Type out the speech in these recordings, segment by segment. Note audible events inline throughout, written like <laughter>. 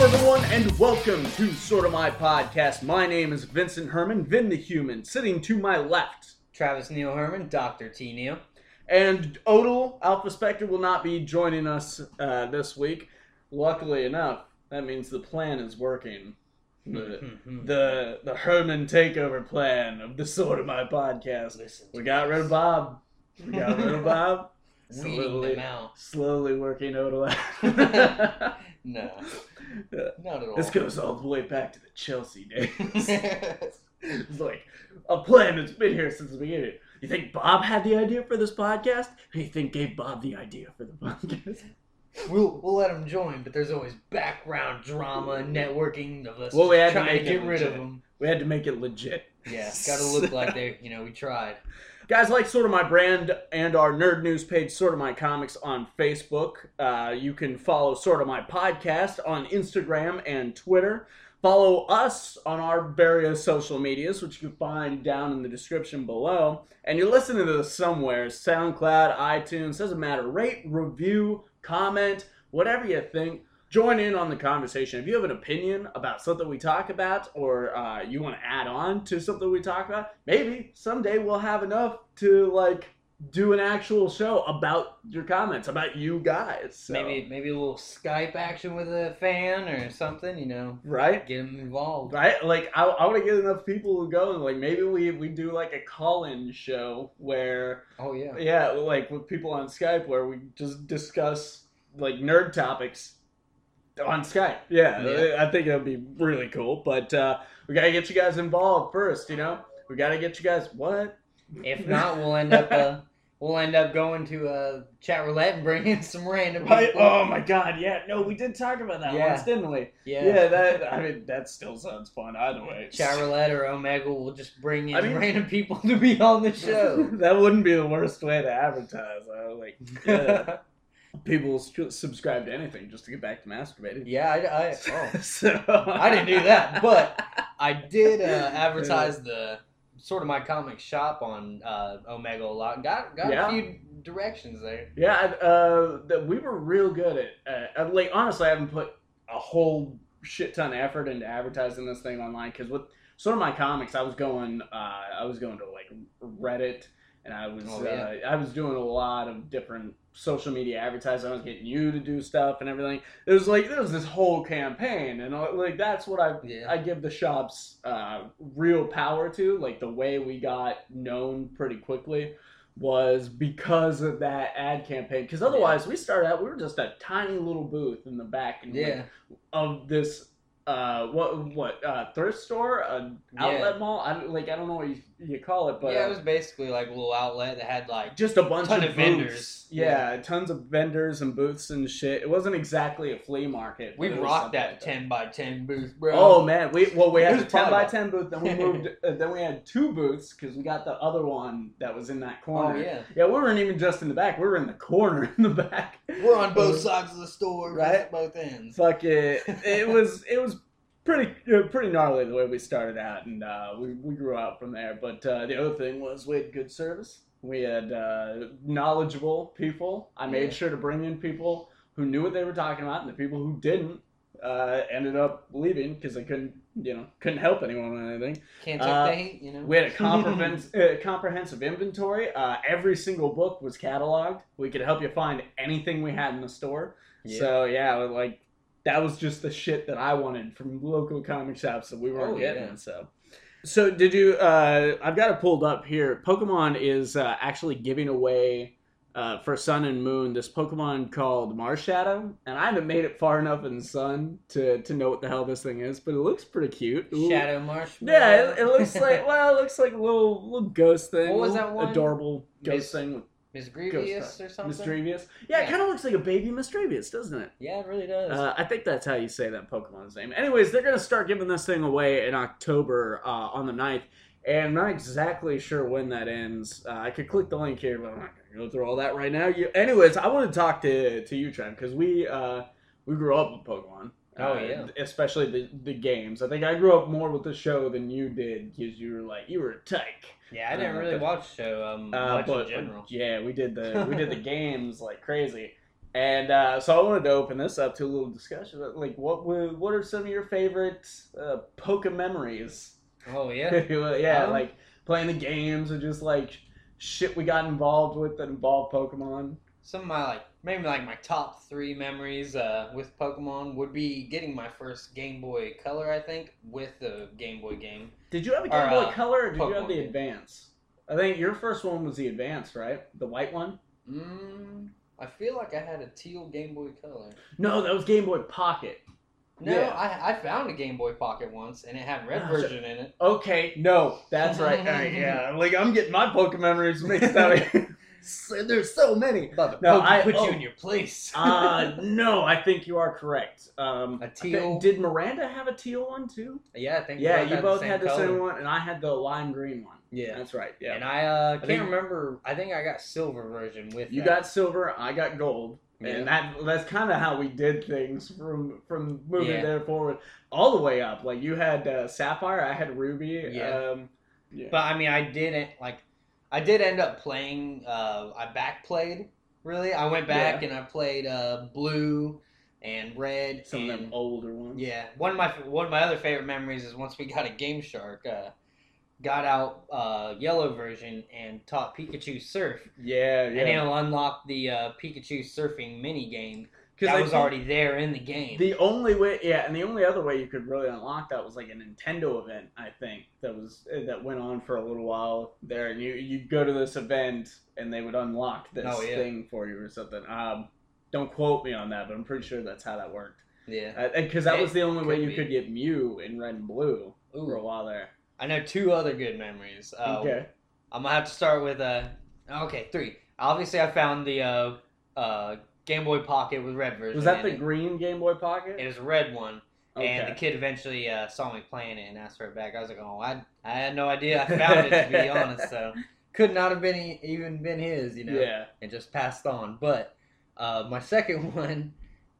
everyone, and welcome to Sorta My Podcast. My name is Vincent Herman, Vin the Human, sitting to my left. Travis Neil Herman, Dr. T. Neil. And Odal Alphaspecter will not be joining us uh, this week. Luckily enough, that means the plan is working. The, <laughs> the the Herman takeover plan of the Sorta My Podcast. Listen, We got rid of Bob. We got rid of <laughs> Bob. weeding Slowly, them out. slowly working Odal out. <laughs> No, <laughs> not at all. This goes all the way back to the Chelsea days. <laughs> it's like a plan that's been here since the beginning. You think Bob had the idea for this podcast? You think gave Bob the idea for the podcast? we'll we'll let him join, but there's always background drama, networking of us Well, we had to trying to, make it get rid of him. We had to make it legit. Yeah, got to look like <laughs> they, you know, we tried. Guys, like Sort of My Brand and our nerd news page, Sorta My Comics, on Facebook. Uh, you can follow Sorta My Podcast on Instagram and Twitter. Follow us on our various social medias, which you can find down in the description below. And you're listening to this somewhere SoundCloud, iTunes, doesn't matter. Rate, review, comment, whatever you think. Join in on the conversation. If you have an opinion about something we talk about, or uh, you want to add on to something we talk about, maybe someday we'll have enough to like do an actual show about your comments, about you guys. So- Maybe maybe a little Skype action with a fan or something. You know, right? get them involved. Right, like I, I want to get enough people to go, and like maybe we we do like a call-in show where Oh yeah. yeah, like with people on Skype where we just discuss like nerd topics on Skype. Yeah, Yeah. I think it'll be really cool. But uh, we gotta get you guys involved first. You know, we gotta get you guys what? If not, we'll end up uh, we'll end up going to uh, chat roulette and bringing some random Right? people. Oh my God! Yeah, no, we did talk about that Yeah. once, didn't we? yeah. Yeah, that I mean that still sounds fun either way. Chat roulette or Omegle will just bring in I mean- random people to be on the <laughs> show. that wouldn't be the worst way to advertise. I was like yeah. People subscribe to anything just to get back to masturbating. yeah, I, I, <laughs> oh. so I didn't do that, but <laughs> I did uh, advertise the sort of my comic shop on uh, Omegle a lot. Got got Yeah. a few directions there. yeah, uh, that we were real good at. Uh, like honestly, I haven't put a whole shit ton of effort into advertising this thing online because with sort of my comics, I was going, uh, I was going to like Reddit. And I was Oh, yeah. uh, I was doing a lot of different social media advertising. I was getting you to do stuff and everything. It was like there was this whole campaign, and like that's what I Yeah. I give the shops uh, real power to. Like the way we got known pretty quickly was because of that ad campaign. Because otherwise, we started out we were just a tiny little booth in the back and, Yeah, of this uh what what uh thrift store a Yeah. outlet mall I don't like I don't know what you, you call it but yeah, it was basically like a little outlet that had like just a bunch Ton of, of vendors. Yeah, tons of vendors and booths and shit. It wasn't exactly a flea market. we but it was rocked that like ten by ten booth, bro. Oh man, we well we had the ten by ten booth. Then we <laughs> moved. uh, then we had two booths because we got the other one that was in that Oh corner. yeah, Yeah, we weren't even just in the back. We were in the corner <laughs> in the back. We're on both sides of the store, Right. Both ends. Fuck it. <laughs> It was it was pretty pretty gnarly the way we started out, and uh, we we grew out from there. But uh, the other thing was we had good service. We had uh, knowledgeable people. I made Yeah. sure to bring in people who knew what they were talking about, and the people who didn't uh, ended up leaving because they couldn't you know couldn't help anyone with anything. Can't take Uh, the hate, you know. We had a <laughs> comprehensive, uh, comprehensive inventory. Uh, every single book was cataloged. We could help you find anything we had in the store. Yeah. So yeah, like that was just the shit that I wanted from local comic shops that we weren't Oh, getting. yeah. So, so did you? Uh, I've got it pulled up here. Pokemon is uh, actually giving away. Uh, for Sun and Moon, this Pokemon called Marshadow, and I haven't made it far enough in Sun to, to know what the hell this thing is, but it looks pretty cute. Ooh. Shadow Marshmallow. Yeah, it, it looks like <laughs> well, it looks like a little little ghost thing. What was that one? Adorable ghost Miss- thing with Miss Grievous or something. Misdreavus. Yeah, it kind of looks like a baby Misdreavus, doesn't it? Yeah, it really does. Uh, I think that's how you say that Pokemon's name. Anyways, they're gonna start giving this thing away in October uh, on the 9th. And I'm not exactly sure when that ends. Uh, I could click the link here, but I'm not gonna go through all that right now. You, anyways, I want to talk to to you, Trent, because we uh, we grew up with Pokemon. Oh, Uh, yeah. especially the the games. I think I grew up more with the show than you did, because you were like you were a tyke. yeah, I didn't uh, really but- watch the show um, Uh, much but in general. yeah, we did the we did the <laughs> games like crazy. And uh, so I wanted to open this up to a little discussion. Like, what were, what are some of your favorite uh, Poke memories? Oh yeah. <laughs> yeah, Um, like playing the games or just like shit we got involved with that involved Pokemon. Some of my like maybe like my top three memories uh, with Pokemon would be getting my first Game Boy Color, I think, with the Game Boy game. Did you have a Game Or, Boy uh, Color or did you have the game. Advance? I think your first one was the Advance, right? The white one? Mm, I feel like I had a teal Game Boy Color. No, that was Game Boy Pocket. No, Yeah. I, I found a Game Boy Pocket once, and it had red No, version in it. Okay, no, that's right. Right, <laughs> yeah, like I'm getting my Pokemon memories mixed up. <laughs> So- There's so many. But No, I- put oh. you in your place. Uh, <laughs> no, I think you are correct. Um, A I teal? Did Miranda have a teal one too? yeah, I think. Yeah, you both same had the color. same one, and I had the lime green one. Yeah. That's right. Yeah. And I uh, can't think- remember. I think I got silver version with You that. got silver, I got gold, Yeah. and that that's kind of how we did things from from moving Yeah. there forward, all the way up. Like you had uh, sapphire, I had ruby. Yeah. Um, yeah. But I mean, I didn't like. I did end up playing. Uh, I back played. Really, I went back and I played uh, blue and red. some and, of them older ones. Yeah, one of my one of my other favorite memories is once we got a Game Shark. Uh, got out uh, yellow version and taught Pikachu surf, Yeah, yeah. and it'll unlock the uh, Pikachu surfing mini game Because that was already there in the game. The only way, yeah, and the only other way you could really unlock that was like a Nintendo event. I think that was that went on for a little while there, and you you go to this event and they would unlock this Oh, yeah. thing for you or something. Um, don't quote me on that, but I'm pretty sure that's how that worked. yeah. Because that It was the only way you be. could get Mew in Red and Blue for a while there. I know two other good memories. Uh, okay. I'm gonna have to start with uh okay three. Obviously, I found the uh, uh, Game Boy Pocket with red version. Was that the it. green Game Boy Pocket? It was a red one, and the kid eventually uh, saw me playing it and asked for it back. I was like, oh, I, I had no idea. I found it to be <laughs> honest, so could not have been e- even been his, you know. Yeah. and just passed on. But uh, my second <laughs> one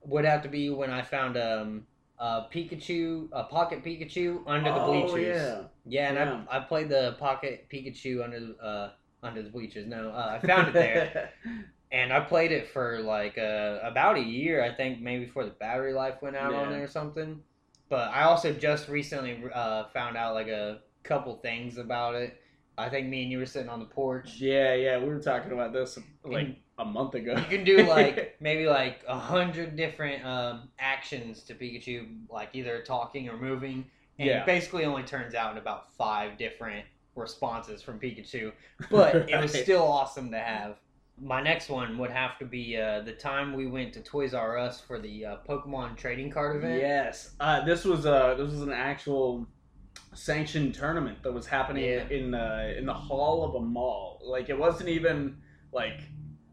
would have to be when I found um, a Pikachu, a Pocket Pikachu under the oh, bleachers. yeah. Yeah, and Yeah. I, I played the Pocket Pikachu under the uh, under the bleachers. No, uh, I found it there, <laughs> and I played it for like uh, about a year. I think maybe before the battery life went out on it or something. But I also just recently uh, found out like a couple things about it. I think me and you were sitting on the porch. yeah, yeah. We were talking about this like And a month ago. you can do like <laughs> maybe like a hundred different um, actions to Pikachu, like either talking or moving, and Yeah. basically only turns out in about five different responses from Pikachu. But it was <laughs> still awesome to have. My next one would have to be uh, the time we went to Toys R Us for the uh, Pokemon trading card event. Yes, uh, this was uh, this was an actual sanctioned tournament that was happening Yeah. in uh, in the hall of a mall. Like it wasn't even like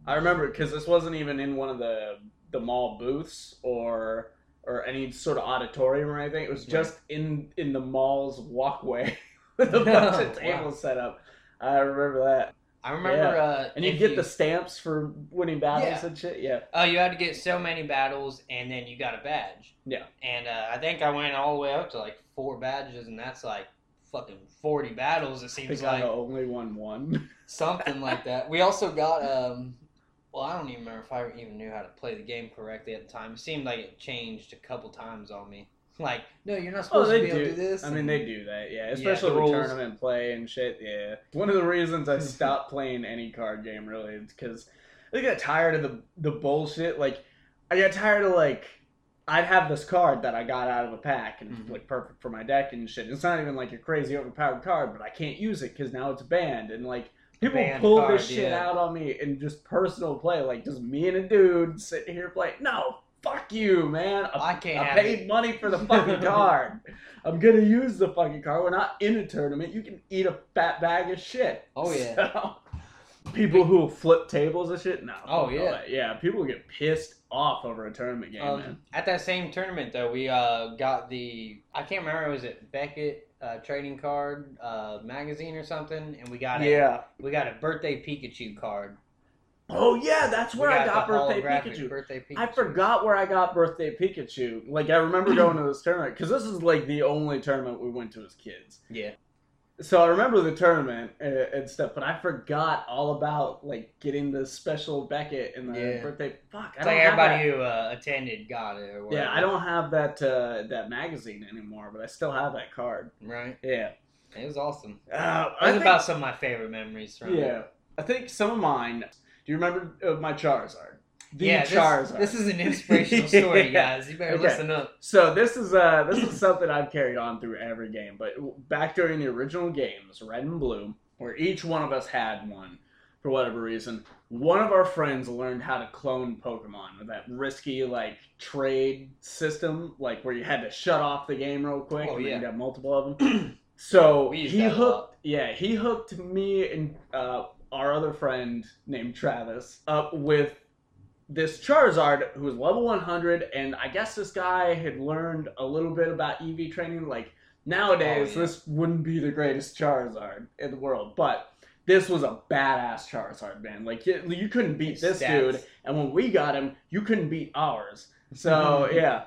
I remember because this wasn't even in one of the the mall booths or or any sort of auditorium or anything. It was just in in the mall's walkway <laughs> with a <laughs> bunch of Wow. tables set up. I remember that. I remember, Yeah. uh, And you get the stamps for winning battles Yeah. and shit. Yeah. Oh, you had to get so many battles, and then you got a badge. Yeah. And uh, I think I went all the way up to like four badges, and that's like fucking forty battles. It seems like I only won one. <laughs> something like that. We also got um. Well, I don't even remember if I even knew how to play the game correctly at the time. It seemed like it changed a couple times on me. <laughs> Like, no, you're not Oh, supposed they to be able to do this. I mean, they do that, yeah. Yeah, Especially the with rules. tournament play and shit. Yeah, one of the reasons I stopped playing any card game really is because I got tired of the the bullshit. Like, I got tired of like I'd have this card that I got out of a pack and it's Mhm. like perfect for my deck and shit. It's not even like a crazy overpowered card, but I can't use it because now it's banned and like. People pull this shit yeah. out on me in just personal play, like just me and a dude sitting here playing. No, fuck you, man. I can't I paid it. money for the fucking <laughs> card. I'm gonna use the fucking card. We're not in a tournament. You can eat a fat bag of shit. Oh, yeah. <laughs> So, people who flip tables and shit. No. Oh, yeah. that. Yeah. People get pissed off over a tournament game, man. Um, at that same tournament, though, we uh, got the I can't remember was it Beckett uh, trading card uh, magazine or something, and we got a, Yeah. we got a birthday Pikachu card. Oh yeah, that's where I got birthday Pikachu. Birthday Pikachu. I forgot where I got birthday Pikachu. Like I remember going to this tournament because this is like the only tournament we went to as kids. Yeah. So I remember the tournament and, and stuff, but I forgot all about like getting the special Beckett and the Yeah. birthday. Fuck, I don't like have everybody that. who uh, attended got it. Or. Yeah, I don't have that uh, that magazine anymore, but I still have that card. Right. Yeah, It was awesome. uh, It was think, about some of my favorite memories from. yeah. I think some of mine. Do you remember uh, my Charizard? The yeah, Charizard. this, this is an <laughs> inspirational story, guys. You better Okay. listen up. So this is uh this is something I've carried on through every game. But back during the original games, Red and Blue, where each one of us had one for whatever reason, one of our friends learned how to clone Pokemon with that risky like trade system, like where you had to shut off the game real quick Oh, and then yeah. you got multiple of them. <clears throat> So he hooked, yeah, he hooked me and uh, our other friend named Travis up with this Charizard who was level 100, and I guess this guy had learned a little bit about EV training. Like nowadays, Oh, yeah. this wouldn't be the greatest Charizard in the world, but this was a badass Charizard, man. Like you, you couldn't beat this stats. dude, and when we got him, you couldn't beat ours. <laughs> So yeah,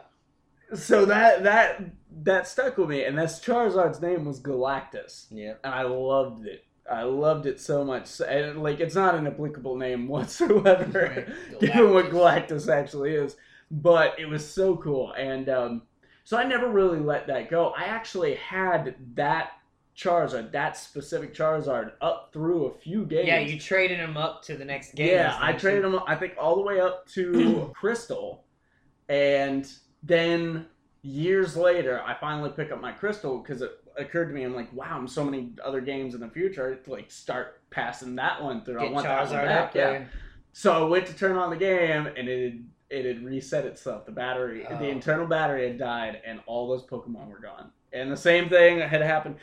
so that that that stuck with me, and this Charizard's name was Galactus Yeah. and I loved it. I loved it so much, and like it's not an applicable name <laughs> whatsoever, Right. <laughs> given what Galactus. Actually is. But it was so cool, and um, so I never really let that go. I actually had that Charizard, that specific Charizard, up through a few games. Yeah, you traded him up to the next game. Yeah, I traded him. I think all the way up to <clears throat> Crystal, and then years later, I finally pick up my Crystal because it occurred to me, I'm like, wow, I'm so many other games in the future. to like start passing that one through. I Get want that one Charizard back. Yeah. So I went to turn on the game, and it had, it had reset itself. The battery, Oh. the internal battery had died, and all those Pokemon were gone. And the same thing had happened.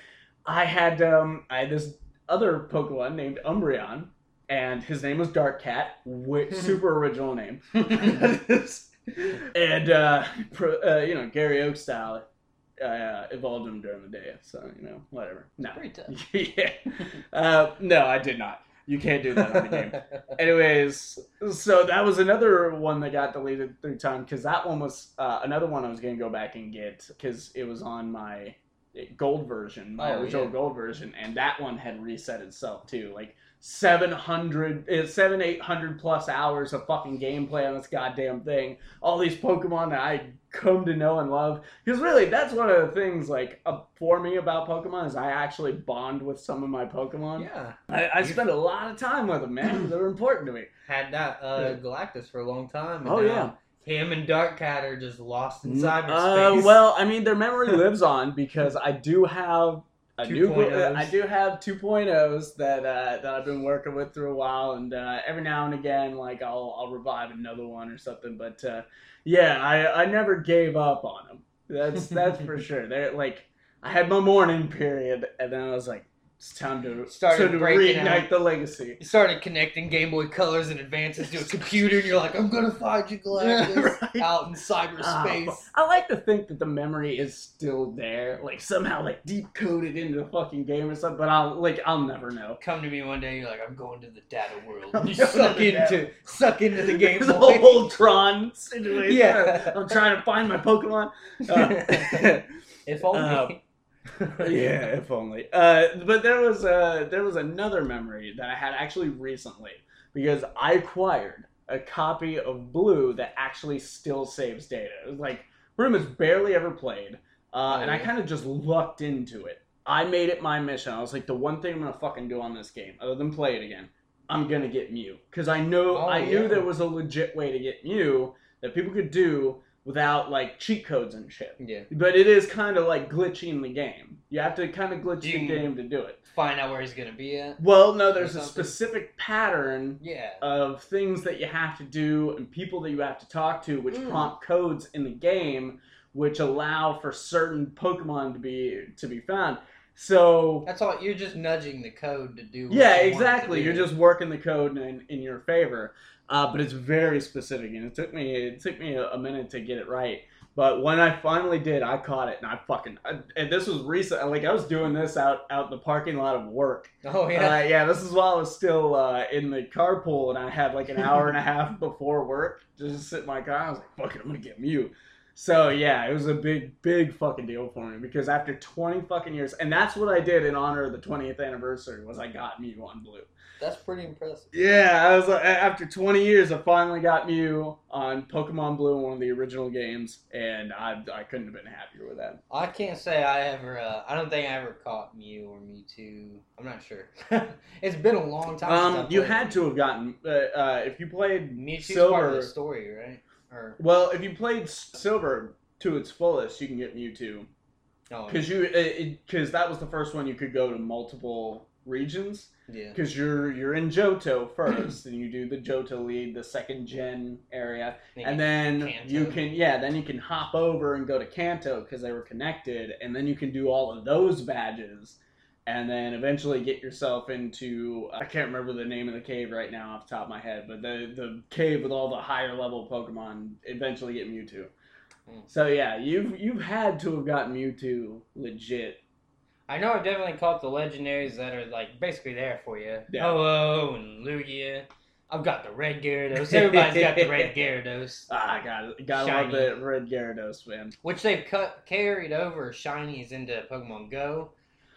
I had um, I had this other Pokemon named Umbreon, and his name was Dark Cat, which <laughs> super original name. <laughs> <laughs> and uh, pro, uh, you know Gary Oak style, uh, evolved him during the day. So you know whatever. No, <laughs> yeah. Uh, no, I did not. You can't do that on the game. <laughs> Anyways, so that was another one that got deleted through time because that one was uh, another one I was gonna go back and get because it was on my gold version, my Oh, original yeah. gold version, and that one had reset itself too. Like seven hundred, uh, seven eight hundred plus hours of fucking gameplay on this goddamn thing. All these Pokemon that I come to know and love. Because really, that's one of the things like uh, for me about Pokemon is I actually bond with some of my Pokemon. yeah, I, I spend a lot of time with them, man. <clears throat> They're important to me. had that uh, Galactus for a long time. and Oh, now yeah. him and Dark Cat are just lost in Uh, well, I mean, their memory <laughs> lives on because I do have a new. 2.0s. I do have 2.0s that uh, that I've been working with through a while, and uh, every now and again, like I'll I'll revive another one or something. But uh, yeah, I I never gave up on them. That's that's for <laughs> sure. They're like I had my mourning period, and then I was like, it's time to Started to reignite out. the legacy. you started connecting Game Boy Colors and Advances to a computer, and you're like, I'm gonna find you, Galactus, <laughs> right. out in cyberspace. but I like to think that the memory is still there, like somehow like deep coded into the fucking game or something. But I'll like I'll never know. Come to me one day, you're like, I'm going to the data world. I'm You suck into suck into the Game <laughs> the Boy. whole Tron situation. Yeah. I'm trying to find my Pokemon. <laughs> Uh, if only. Uh, <laughs> yeah, if only. Uh, but there was uh, there was another memory that I had actually recently because I acquired a copy of Blue that actually still saves data. It was like room is barely ever played, uh, Oh, and I kind of just lucked into it. I made it my mission. I was like, the one thing I'm gonna fucking do on this game, other than play it again, I'm gonna get Mew because I know Oh, I knew there was a legit way to get Mew that people could do without like cheat codes and shit. yeah. But it is kind of like glitching the game. You have to kind of glitch the game to do it. Find out where he's gonna be at. Well, no, there's a specific pattern Yeah. of things that you have to do and people that you have to talk to, which Mm. prompt codes in the game, which allow for certain Pokemon to be to be found. So That's all. You're just nudging the code to do. What yeah, you exactly. You're just working the code in, in your favor, uh, but it's very specific, and it took me it took me a, a minute to get it right. But when I finally did, I caught it, and I fucking I, and this was recent. Like I was doing this out out in the parking lot of work. Oh yeah. Uh, yeah, this is while I was still uh, in the carpool, and I had like an hour and a half <laughs> before work just to sit in my car. I was like, "Fuck it, I'm gonna get Mew." So yeah, it was a big, big fucking deal for me because after 20 fucking years, and that's what I did in honor of the 20th anniversary was I got Mew on blue. That's pretty impressive. Yeah, I was like, after 20 years, I finally got Mew on Pokemon Blue, one of the original games, and I, I couldn't have been happier with that. I can't say I ever. Uh, I don't think I ever caught Mew or Mewtwo. I'm not sure. <laughs> it's been a long time. Um, you had to have gotten uh, uh, if you played Mewtwo's Silver. part of the story, right? Or Well, if you played Silver to its fullest, you can get Mewtwo oh, because you because that was the first one you could go to multiple regions yeah. because you're you're in Johto first <clears throat> and you do the Johto lead, the second gen area, and then Kanto. you can yeah then you can hop over and go to Kanto because they were connected, and then you can do all of those badges. And then eventually get yourself into I can't remember the name of the cave right now off the top of my head, but the the cave with all the higher level Pokemon. Eventually get Mewtwo. Hmm. So yeah, you've you've had to have gotten Mewtwo legit. I know I've definitely caught the legendaries that are like basically there for you. Yeah. Ho-Oh and Lugia. I've got the red Gyarados. Everybody's got the red <laughs> Gyarados, Ah, got gotta love Shiny. the red Gyarados, man. which they've cut carried over shinies into Pokemon Go.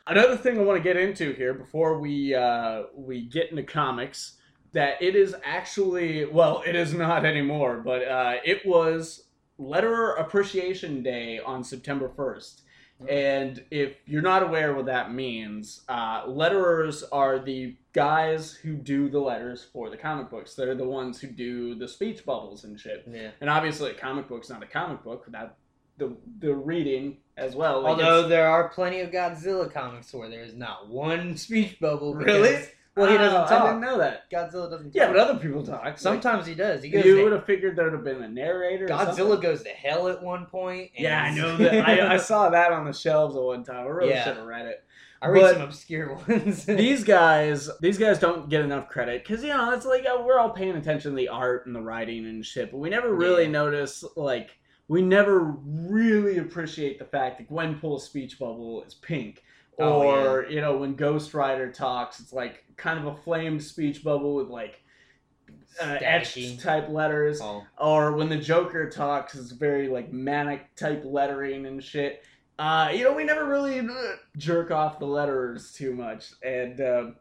Another thing I want to get into here before we uh, we get into comics that it is actually well, it is not anymore, but uh, it was Letterer Appreciation Day on September first. And if you're not aware what that means, uh, letterers are the guys who do the letters for the comic books. They're the ones who do the speech bubbles and shit. Yeah. And obviously, a comic book's not a comic book without the the reading as well. Like, Although there are plenty of Godzilla comics where there's not one speech bubble. Really? Well, he Oh, doesn't talk. I didn't know that. Godzilla doesn't. Yeah, but other people talk. Like, sometimes he does. He goes. you would have figured there'd have been a narrator. Godzilla something. goes to hell at one point. and- Yeah, I know that. I, I <laughs> saw that on the shelves at one time. I really Yeah. should have read it. I read but- some obscure <laughs> ones. these guys, these guys don't get enough credit because you know it's like uh, we're all paying attention to the art and the writing and shit, but we never really Yeah. notice like we never really appreciate the fact that Gwenpool's speech bubble is pink. Oh, or you know when Ghost Rider talks, it's like kind of a flamed speech bubble with like uh, etched type letters. Oh. Or when the Joker talks, it's very like manic type lettering and shit. Uh, you know, we never really uh, jerk off the letters too much, and um,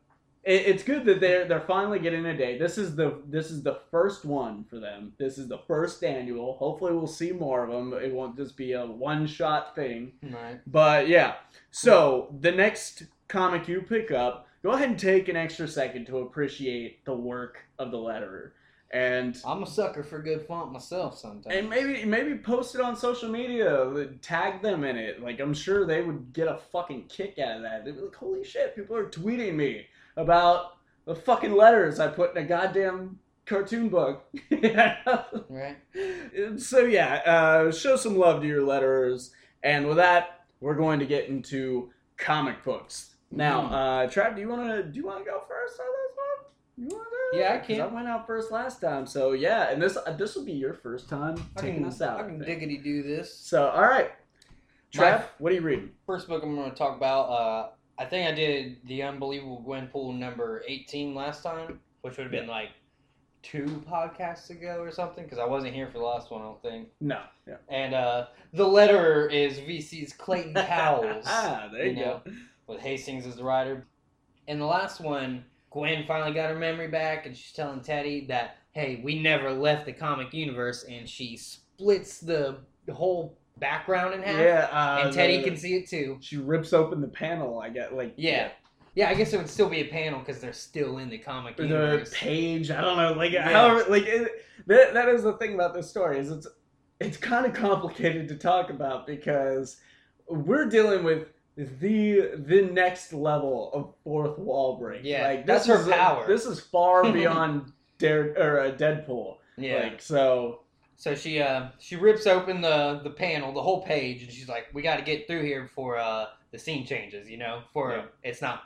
it's good that they're they're finally getting a day. This is the this is the first one for them. This is the first annual. Hopefully, we'll see more of them. It won't just be a one shot thing. Right. But yeah, so the next comic you pick up, go ahead and take an extra second to appreciate the work of the letterer, and I'm a sucker for good font myself sometimes. and maybe maybe post it on social media, tag them in it. Like I'm sure they would get a fucking kick out of that. They'd be like, "Holy shit, people are tweeting me about the fucking letters I put in a goddamn cartoon book." <laughs> Right. so yeah, uh, show some love to your letterers, and with that, we're going to get into comic books. Now, Mhm. uh, Trav, do you want to do you want to go first on this? You want to? Yeah, I 'Cause can. I went out first last time, so yeah, and this uh, this will be your first time I taking can, us out. I I can think. diggity do this. So, all right, My- Trav, what are you reading? First book I'm going to talk about. Uh, I think I did the Unbelievable Gwenpool number 18 last time, which would have been like two podcasts ago or something, because I wasn't here for the last one, I don't think. No, yeah. And uh, the letter is VC's Clayton <laughs> Cowles. ah, there you, you know. go. with Hastings as the writer. and the last one, Gwen finally got her memory back, and she's telling Teddy that, hey, we never left the comic universe, and she splits the whole background in half, Yeah, uh, and Teddy the- can see it too. She rips open the panel. I get like Yeah. Yeah, I guess it would still be a panel because they're still in the comic the universe. page. I don't know, like Yeah. however, like it, that. That is the thing about this story is it's it's kind of complicated to talk about because we're dealing with the the next level of fourth wall break. Yeah, like that's her power. This is far <laughs> beyond Dare or uh, Deadpool. Yeah. Like so. So she uh she rips open the the panel, the whole page, and she's like, "We got to get through here before uh the scene changes, you know, for Yeah. it's not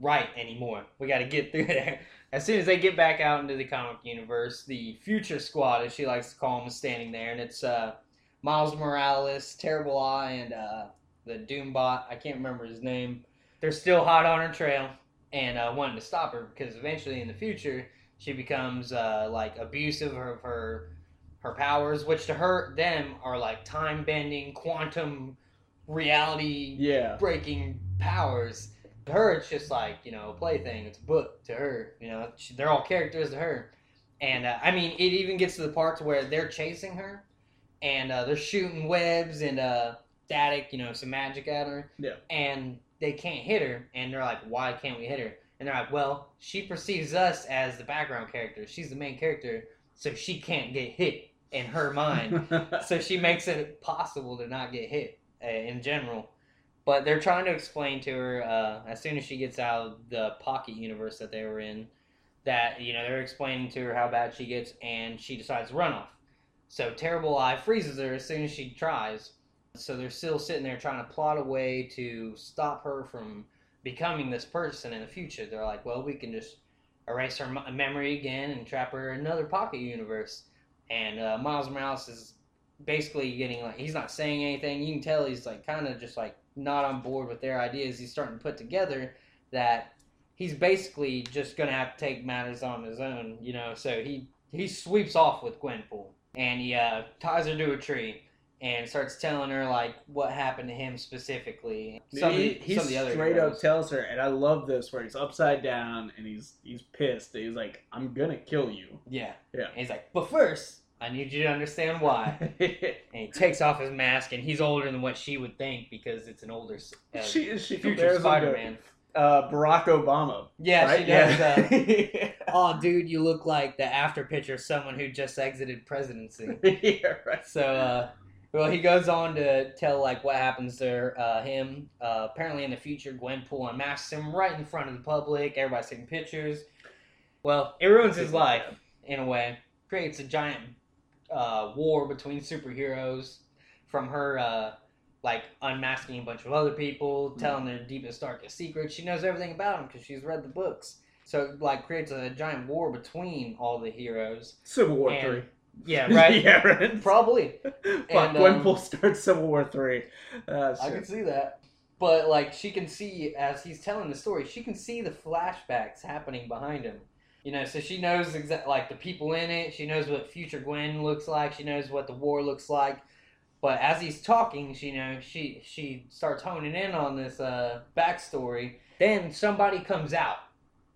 right anymore. We got to get through <laughs> there." As soon as they get back out into the comic universe, the Future Squad, as she likes to call them, is standing there, and it's uh Miles Morales, Terrible Eye, and uh the Doombot. I can't remember his name. They're still hot on her trail and uh, wanting to stop her because eventually in the future she becomes uh, like abusive of her her powers, which to her them are like time bending, quantum reality Yeah. breaking powers. To her, it's just like you know a plaything. It's a book to her. You know, she, they're all characters to her. And uh, I mean, it even gets to the part to where they're chasing her, and uh, they're shooting webs and uh, static, you know, some magic at her. Yeah. And they can't hit her, and they're like, "Why can't we hit her?" And they're like, "Well, she perceives us as the background character. She's the main character, so she can't get hit in her mind." <laughs> so she makes it possible to not get hit uh, in general. But they're trying to explain to her uh, as soon as she gets out of the pocket universe that they were in that you know they're explaining to her how bad she gets, and she decides to run off. So Terrible Eye freezes her as soon as she tries. So they're still sitting there trying to plot a way to stop her from becoming this person in the future. They're like, well, we can just erase her memory again and trap her in another pocket universe. And uh, Miles Morales is basically getting like he's not saying anything. You can tell he's like kind of just like not on board with their ideas. He's starting to put together that he's basically just gonna have to take matters on his own, you know. So he he sweeps off with Gwenpool and he uh, ties her to a tree and starts telling her like what happened to him specifically. Some, he, he some of the other straight up tells her, and I love this where he's upside down and he's he's pissed. He's like, "I'm gonna kill you." yeah, Yeah. And he's like, but first, I need you to understand why. <laughs> and he takes off his mask, and he's older than what she would think because it's an older uh, she she future compares Spider-Man. uh, Barack Obama. Yeah, right? she does. Uh, <laughs> oh, dude, you look like the after picture of someone who just exited presidency. <laughs> yeah, right. So, uh, well, he goes on to tell like what happens to uh, him. Uh, apparently, in the future, Gwenpool unmasks him right in front of the public. Everybody's taking pictures. Well, it ruins his life in a way. Creates a giant uh, war between superheroes from her. Uh, like unmasking a bunch of other people, telling their deepest, darkest secrets. She knows everything about them because she's read the books. So it, like creates a giant war between all the heroes. Civil War And- three. Yeah, <laughs> right. yeah, right. Probably. <laughs> Fuck, And, um, Gwenpool starts Civil War three. Uh, I can see that. But like she can see as he's telling the story, she can see the flashbacks happening behind him. You know, so she knows exact like the people in it. She knows what future Gwen looks like. She knows what the war looks like. But as he's talking, she you know she she starts honing in on this uh, backstory. Then somebody comes out,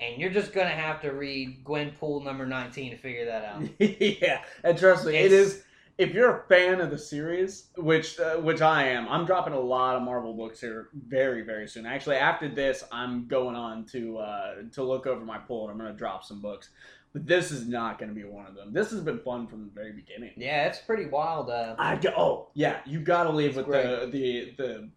and you're just gonna have to read Gwenpool number nineteen to figure that out. <laughs> yeah, and trust me, it It's- If you're a fan of the series, which uh, which I am, I'm dropping a lot of Marvel books here very very soon. Actually, after this, I'm going on to uh, to look over my pool and I'm going to drop some books. But this is not going to be one of them. This has been fun from the very beginning. Yeah, it's pretty wild. Uh, I go, oh yeah, you got to leave It's with the, the the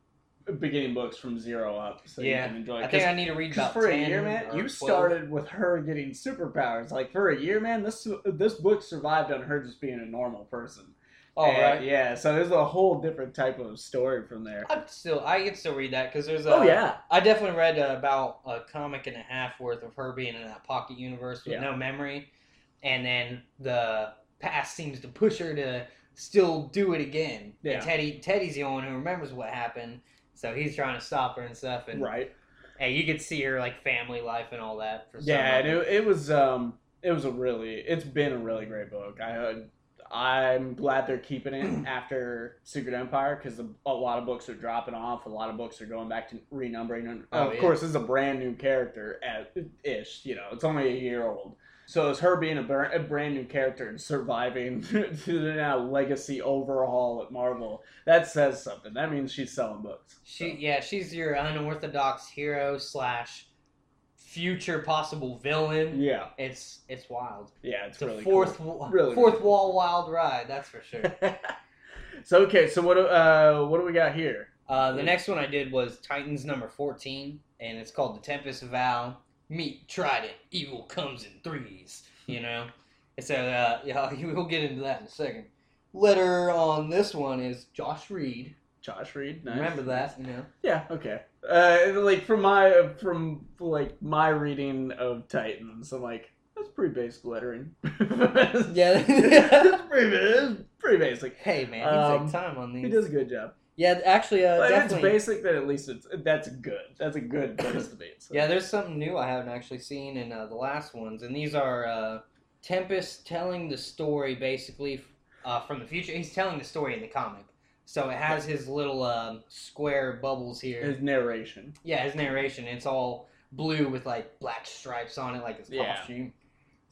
beginning books from zero up so Yeah, you can enjoy. I it. think 'Cause- I need to read Because about for 10 a year, man, you 12. started with her getting superpowers. Like for a year, man, this this book survived on her just being a normal person. Oh, And, right. Yeah, so there's a whole different type of story from there. I still, I can still read that because there's a. oh yeah, I definitely read uh, about a comic and a half worth of her being in that pocket universe with Yeah. no memory, and then the past seems to push her to still do it again. Yeah. And Teddy, Teddy's the only one who remembers what happened, so he's trying to stop her and stuff. And right. hey, you could see her like family life and all that. For some Yeah, and it, it was um it was a really it's been a really great book. I uh, I'm glad they're keeping it <clears throat> after Secret Empire because a lot of books are dropping off. A lot of books are going back to renumbering. And Oh, of yeah. course, this is a brand new character, ish. You know, it's only a year old. So it's her being a, br- a brand new character and surviving <laughs> to the now legacy overhaul at Marvel. That says something. That means she's selling books. She, yeah, she's your unorthodox hero slash future possible villain. Yeah, It's it's wild. yeah, it's It's a really fourth cool. wa- Really fourth cool. wall wild ride. That's for sure. <laughs> so okay, so what do- uh what do we got here? Uh, the next one I did was Titans number 14, and it's called The Tempest Vow. Meet Trident. Evil comes in threes. You know? And so, uh, yeah, <laughs> we'll get into that in a second. Letter on this one is Josh Reed. Josh Reed. Nice. Remember that, you know? Yeah. Okay. Uh, like from my from like my reading of Titans, I'm like that's pretty basic lettering. <laughs> Yeah. it's pretty, it's pretty basic. Hey, man, he Um, takes time on these. He does a good job. Yeah, actually, uh, But it's basic that at least it's that's good. That's a good place to be. So. Yeah, there's something new I haven't actually seen in uh, the last ones, and these are uh, Tempest telling the story basically uh, from the future. He's telling the story in the comic, so it has his little um, square bubbles here. His narration. yeah, his narration. It's all blue with like black stripes on it, like his Yeah. costume.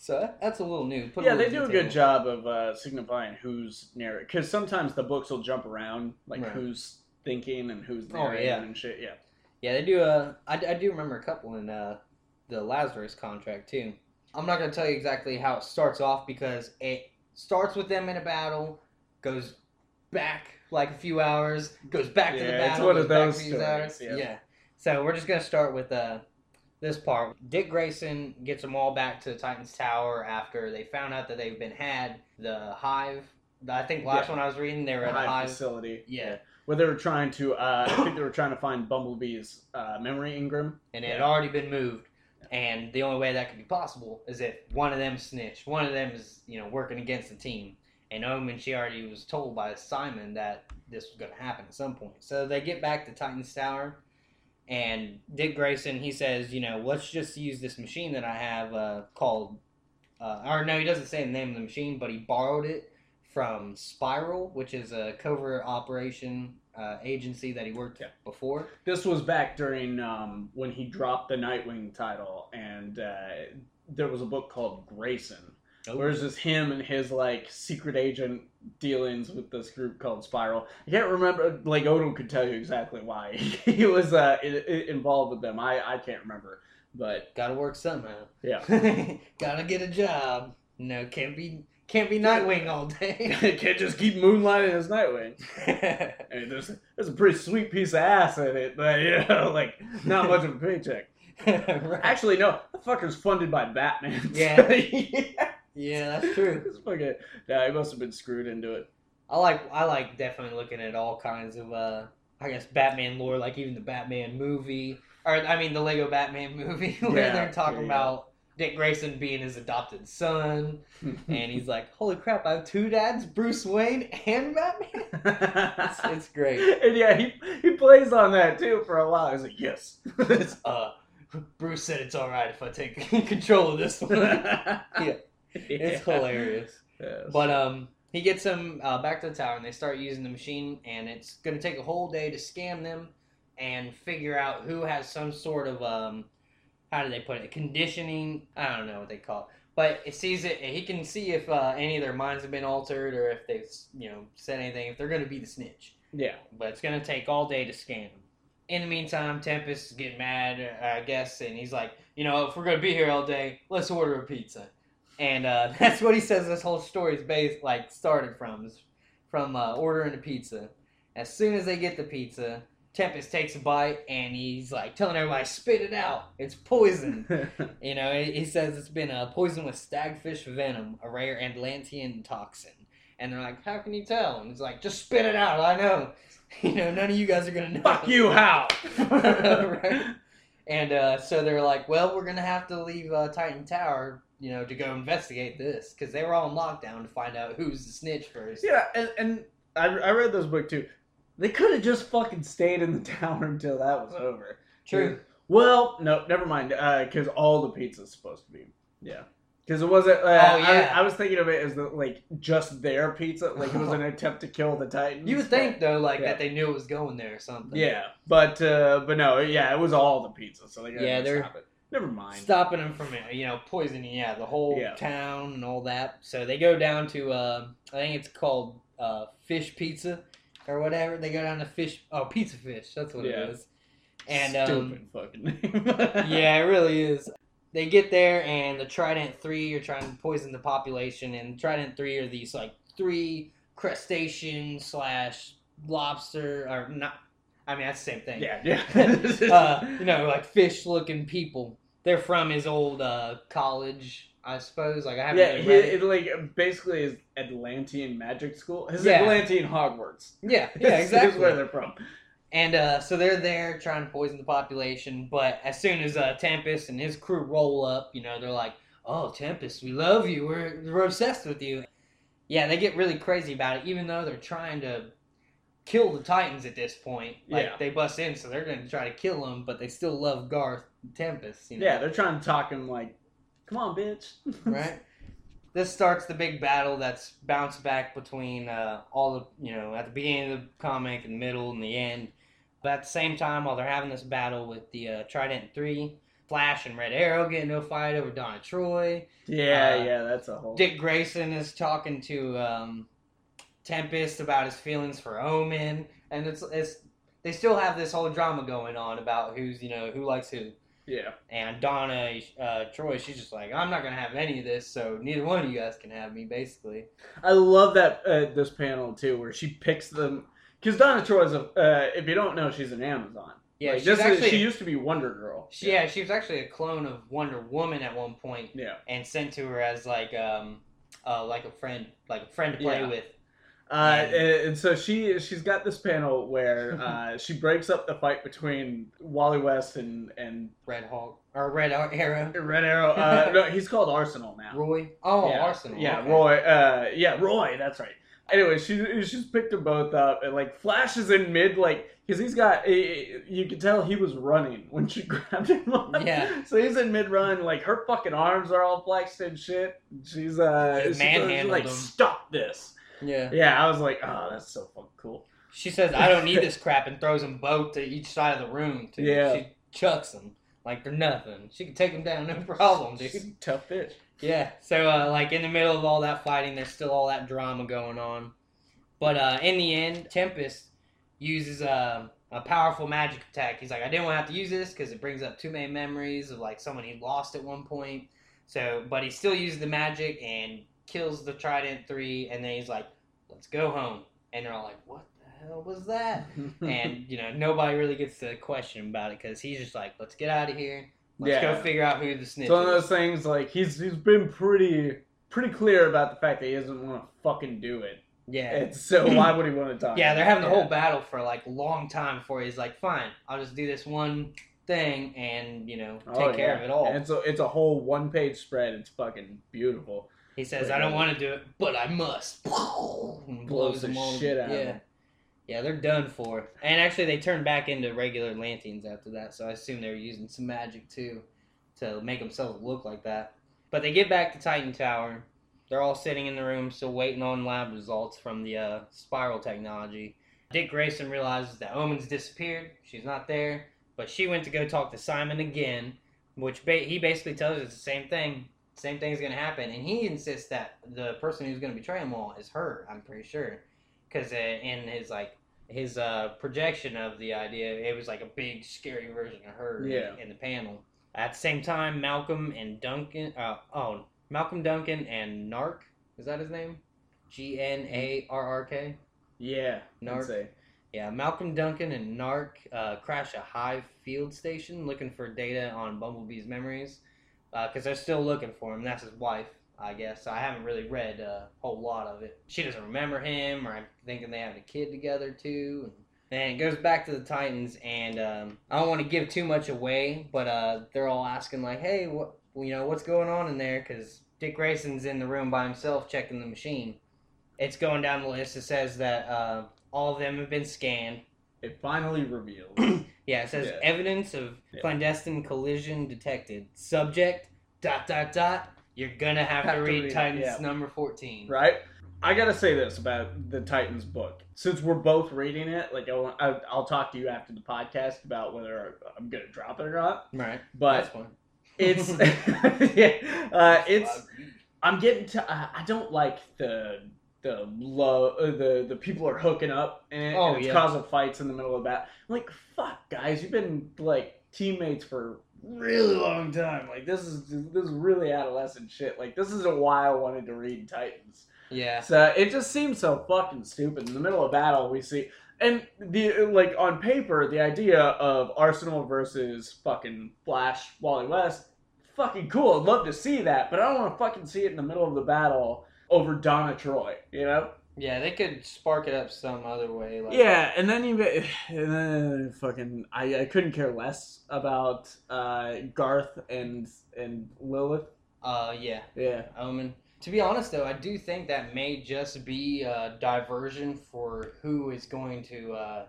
So that's a little new. Put yeah, they do a good job of uh, signifying who's narrating. Because sometimes the books will jump around, like Right. who's thinking and who's Oh, narrating yeah. and shit. Yeah. Yeah, they do. A, I, I do remember a couple in uh, the Lazarus contract too. I'm not gonna tell you exactly how it starts off because it starts with them in a battle, goes back like a few hours, goes back to the battle. it's one of those stories, hours. yeah. So we're just gonna start with uh, this part. Dick Grayson gets them all back to Titan's Tower after they found out that they've been had. The Hive. I think last Yeah. one I was reading, they were at Hive a Hive. facility. Yeah. Where they were trying to, uh, I think they were trying to find Bumblebee's uh, memory engram, and it had already been moved. And the only way that could be possible is if one of them snitched. One of them is, you know, working against the team. And Omen, she already was told by Simon that this was going to happen at some point. So they get back to Titan's Tower, and Dick Grayson, he says, you know, let's just use this machine that I have uh, called, uh, or no, he doesn't say the name of the machine, but he borrowed it from Spyral, which is a covert operation uh, agency that he worked Yeah. before. This was back during um, when he dropped the Nightwing title, and uh, there was a book called Grayson, where it's just him and his like secret agent dealings with this group called Spyral. I can't remember. Like Odin could tell you exactly why <laughs> he was uh, involved with them. I I can't remember, but Gotta work somehow. yeah. <laughs> Gotta get a job. No, can't be can't be Nightwing all day. <laughs> can't just keep moonlighting as Nightwing. I mean, there's there's a pretty sweet piece of ass in it, but you know, like not much of a paycheck. right. Actually, no, the fucker's funded by Batman. Yeah. yeah. Yeah, that's true. <laughs> It's fucking, yeah, he must have been screwed into it. I like I like definitely looking at all kinds of uh I guess Batman lore, like even the Batman movie, or I mean the Lego Batman <laughs> movie, where Yeah, they're talking yeah. about Dick Grayson being his adopted son, <laughs> and he's like, "Holy crap! I have two dads, Bruce Wayne and Batman." It's, it's great. and yeah, he he plays on that too for a while. He's like, yes. Uh, Bruce said it's all right if I take control of this one. yeah. <laughs> It's hilarious. Yes. But um, he gets them uh, back to the tower, and they start using the machine, and it's going to take a whole day to scan them and figure out who has some sort of um, how do they put it? Conditioning. I don't know what they call it. But it sees it. He can see if uh, any of their minds have been altered, or if they've you know said anything. If they're going to be the snitch. yeah. But it's going to take all day to scan them. In the meantime, Tempest is getting mad, I guess, and he's like, you know, if we're going to be here all day, let's order a pizza. And uh, <laughs> that's what he says this whole story is based, like, started from, is from uh, ordering a pizza. As soon as they get the pizza, Tempest takes a bite, and he's like telling everybody, spit it out. It's poison. <laughs> You know, he he says it's been uh, poisoned with stagfish venom, a rare Atlantean toxin. And they're like, how can you tell? And he's like, just spit it out. I know. <laughs> You know, none of you guys are gonna know. Fuck you, how? right. And uh, so they're like, well, we're gonna have to leave uh, Titan Tower, you know, to go investigate this because they were all in lockdown to find out who's the snitch first. Yeah, and, and I, I read this book too. They could have just fucking stayed in the <laughs> tower until that was over. True. Well, no, never mind. Because all the pizza's supposed to be. Yeah. Because it wasn't. Uh, Oh, yeah. I, I was thinking of it as the, like just their pizza. Like it was an <laughs> attempt to kill the Titans. You would think though, like Yeah. that they knew it was going there or something. Yeah, but uh, but no, yeah, it was all the pizza. So they gotta Yeah, they're- stop it. Never mind. stopping them from you know poisoning yeah the whole Yeah. town and all that so they go down to uh i think it's called uh fish pizza or whatever they go down to fish oh pizza fish that's what Yeah. it is and um Stupid fucking name. <laughs> yeah it really is they get there and the trident 3 are trying to poison the population and trident 3 are these like three crustacean slash lobster or not i mean that's the same thing yeah, yeah. <laughs> uh, <laughs> you know, like fish looking people. They're from his old uh, college, I suppose. Like I haven't yeah, really he, read it. it like basically is Atlantean magic school. His Yeah. Atlantean Hogwarts. Yeah, yeah, <laughs> This is exactly. where they're from. And uh, so they're there trying to poison the population. But as soon as uh, Tempest and his crew roll up, you know, they're like, "Oh, Tempest, we love you. We're we're obsessed with you." Yeah, they get really crazy about it, even though they're trying to kill the Titans at this point. Like Yeah. they bust in, so they're going to try to kill them, but they still love Garth Tempest. You know? Yeah, they're trying to talk him like, "Come on, bitch." <laughs> right? this starts the big battle that's bounced back between uh, all the you know at the beginning of the comic and middle and the end. But at the same time, while they're having this battle with the uh, Trident Three, Flash and Red Arrow get into a fight over Donna Troy. Yeah, Uh, yeah, that's a whole. Dick Grayson is talking to um, Tempest about his feelings for Omen, and it's it's they still have this whole drama going on about who's you know who likes who. Yeah, And Donna uh, Troy, she's just like, I'm not gonna have any of this, so neither one of you guys can have me, basically. I love that uh, this panel too, where she picks them because Donna Troy's a. Uh, if you don't know, she's an Amazon. Yeah, Like, she's this is- she used to be Wonder Girl. she, yeah, she was actually a clone of Wonder Woman at one point, Yeah. and sent to her as like um uh like a friend, like a friend to play Yeah. with. Uh, And- and, so she she's got this panel where uh, <laughs> she breaks up the fight between Wally West and and Red Hawk or Red Arrow. Red Arrow. Uh, <laughs> no, he's called Arsenal now. Roy. Oh, yeah. Arsenal. Yeah, okay. Roy. Uh, yeah, Roy. That's right. Anyway, she she's picked them both up and like flashes in mid like because he's got you can tell he was running when she <laughs> grabbed him up. Yeah. So he's in mid run like her fucking arms are all flexed and shit. She's uh She she's manhandled like him. stop this. Yeah. Yeah, I was like oh that's so fucking cool. She says, "I don't need this <laughs> crap," and throws them both to each side of the room. Too. Yeah. She chucks them like they're nothing. She can take them down, no <laughs> problem, She's dude. a tough bitch. Yeah. So, uh, like in the middle of all that fighting, there's still all that drama going on. But uh, in the end, Tempest uses uh, a powerful magic attack. He's like, I didn't want to have to use this because it brings up too many memories of like someone he lost at one point. So, but he still uses the magic and kills the Trident Three, and then he's like, "Let's go home." And they're all like, "What the hell was that?" <laughs> and you know, nobody really gets to question about it because he's just like, "Let's get out of here. Let's Yeah. go figure out who the snitch It's one of those things like he's he's been pretty pretty clear about the fact that he doesn't want to fucking do it. Yeah. And so <clears throat> why would he want to talk? Yeah, they're having the whole battle for like a long time before he's like, fine, I'll just do this one thing and you know oh, take Oh, care of it all. And it's a it's a whole one page spread. It's fucking beautiful. He says, I don't want to do it, but I must. <laughs> And Blows the them all. shit out yeah. Yeah, they're done for. And actually, they turned back into regular Lanteans after that, so I assume they were using some magic too to make themselves look like that. But they get back to Titan Tower. They're all sitting in the room, still waiting on lab results from the uh, Spyral technology. Dick Grayson realizes that Omen's disappeared. She's not there, but she went to go talk to Simon again, which ba- he basically tells her it's the same thing. Same thing's gonna happen, and he insists that the person who's gonna betray them all is her. I'm pretty sure, because uh, in his like his uh, projection of the idea, it was like a big scary version of her in- Yeah. in, the panel. At the same time, Malcolm and Duncan, uh, oh, Malcolm Duncan and Gnarrk, is that his name? G N A R R K. Yeah. Say. Yeah, Malcolm Duncan and Gnarrk uh, crash a Hive field station looking for data on Bumblebee's memories because they're still looking for him. That's his wife, I guess. I haven't really read a whole lot of it. She doesn't remember him, or I'm thinking they have a kid together too. And it goes back to the Titans, and um, I don't want to give too much away, but uh, they're all asking like, "Hey, what you know, what's going on in there?" Because Dick Grayson's in the room by himself checking the machine. It's going down the list. It says that uh, all of them have been scanned. It finally reveals. <clears throat> Yeah, it says Yeah. evidence of Yeah. clandestine collision detected. Subject dot dot dot. You're gonna have, Have to to read read it, Titans yeah. number fourteen. right? I gotta say this about the Titans book. Since we're both reading it, like I want, I, I'll talk to you after the podcast about whether I'm gonna drop it or not. Right. But it's <laughs> <laughs> yeah, uh, it's I'm getting to. Uh, I don't like the the low uh, the the people are hooking up and, Oh, and it's yeah. causing fights in the middle of that. I'm like, fuck, guys, you've been like teammates for a really long time. Like this is this is really adolescent shit. Like this is why I wanted to read Titans. Yeah. So it just seems so fucking stupid. In the middle of battle, we see. And the like on paper, the idea of Arsenal versus fucking Flash Wally West, fucking cool. I'd love to see that, but I don't want to fucking see it in the middle of the battle over Donna Troy. You know? Yeah, they could spark it up some other way. Like, Yeah, and then you <sighs> and then fucking I, I couldn't care less about uh, Garth and and Lilith. Uh, yeah. Yeah, Omen. To be honest, though, I do think that may just be a diversion for who is going to uh,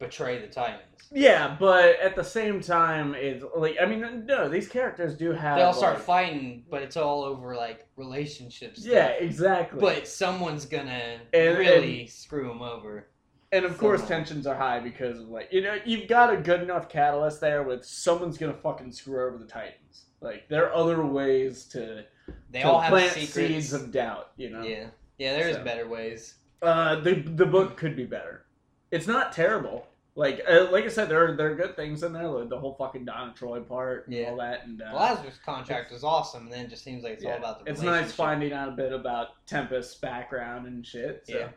betray the Titans. Yeah, but at the same time, it's like I mean, no, these characters do have. They all start like- fighting, but it's all over like relationships. Yeah, exactly. But someone's gonna And- really screw them over. and of course, someone. tensions are high because of like you know you've got a good enough catalyst there with someone's gonna fucking screw over the Titans. Like there are other ways to, They to all have plant secrets. seeds of doubt. You know. Yeah, yeah. There is So. better ways. Uh, the the book could be better. It's not terrible. Like uh, like I said, there are there are good things in there. Like the whole fucking Donna Troy part, and Yeah. all that, and uh, Lazarus contract is awesome, and then it just seems like it's yeah. all about the It's relationship. nice finding out a bit about Tempest's background and shit. So. Yeah.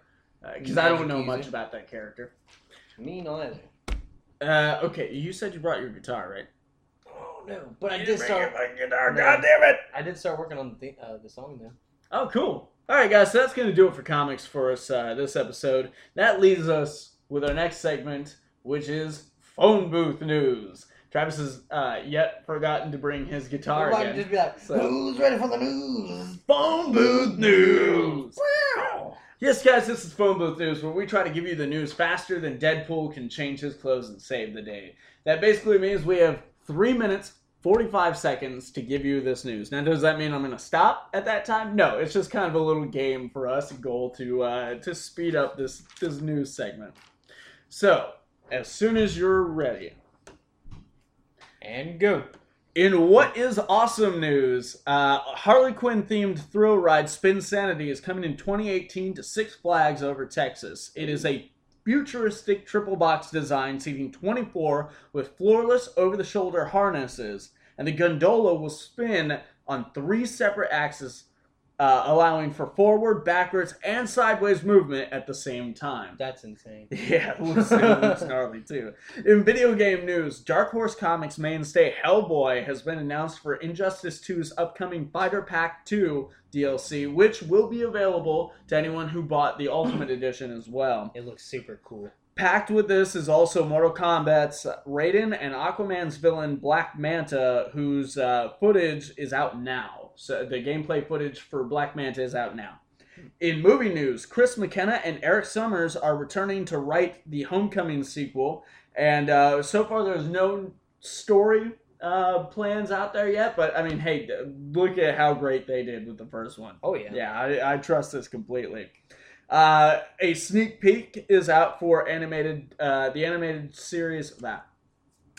Because I don't Magic know user. much about that character. Me neither. Uh, okay, you said you brought your guitar, right? Oh no! But I did start. guitar. No. God damn it! I did start working on the uh, the song though. Oh, cool. All right, guys, so that's going to do it for comics for us uh, this episode. That leaves us with our next segment, which is phone booth news. Travis has uh, yet forgotten to bring his guitar again. just be like, So- "Who's ready for the news?" Phone booth news. Wow. Yes, guys, this is phone booth news, where we try to give you the news faster than Deadpool can change his clothes and save the day. That basically means we have three minutes. 45 seconds to give you this news. Now, does that mean I'm going to stop at that time? No, it's just kind of a little game for us, a goal to uh, to speed up this this news segment. So, as soon as you're ready, And go. in what is awesome news, uh, Harley Quinn themed thrill ride Spinsanity is coming in 2018 to Six Flags over Texas. It is a futuristic triple box design seating 24 with floorless over the shoulder harnesses, and the gondola will spin on three separate axes, uh, allowing for forward, backwards, and sideways movement at the same time. That's insane. <laughs> Yeah, it looks, it looks gnarly too. In video game news, Dark Horse Comics mainstay Hellboy has been announced for Injustice 2's upcoming Fighter Pack 2 DLC, which will be available to anyone who bought the Ultimate <clears throat> Edition as well. It looks super cool. Packed with this is also Mortal Kombat's Raiden and Aquaman's villain Black Manta, whose uh, footage is out now. So the gameplay footage for Black Manta is out now. In movie news, Chris McKenna and Erik Sommers are returning to write the Homecoming sequel, and uh, so far there's no story uh, plans out there yet. But I mean, hey, look at how great they did with the first one. Oh yeah. Yeah, I, I trust this completely. Uh, a sneak peek is out for animated uh, the animated series that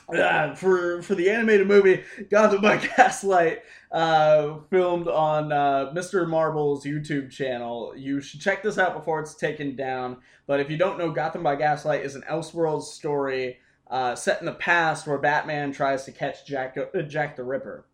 uh, for for the animated movie Gotham by <laughs> Gaslight, uh, filmed on uh, Mr. Marble's YouTube channel. You should check this out before it's taken down. But if you don't know, Gotham by Gaslight is an Elseworlds story uh, set in the past where Batman tries to catch Jack uh, Jack the Ripper.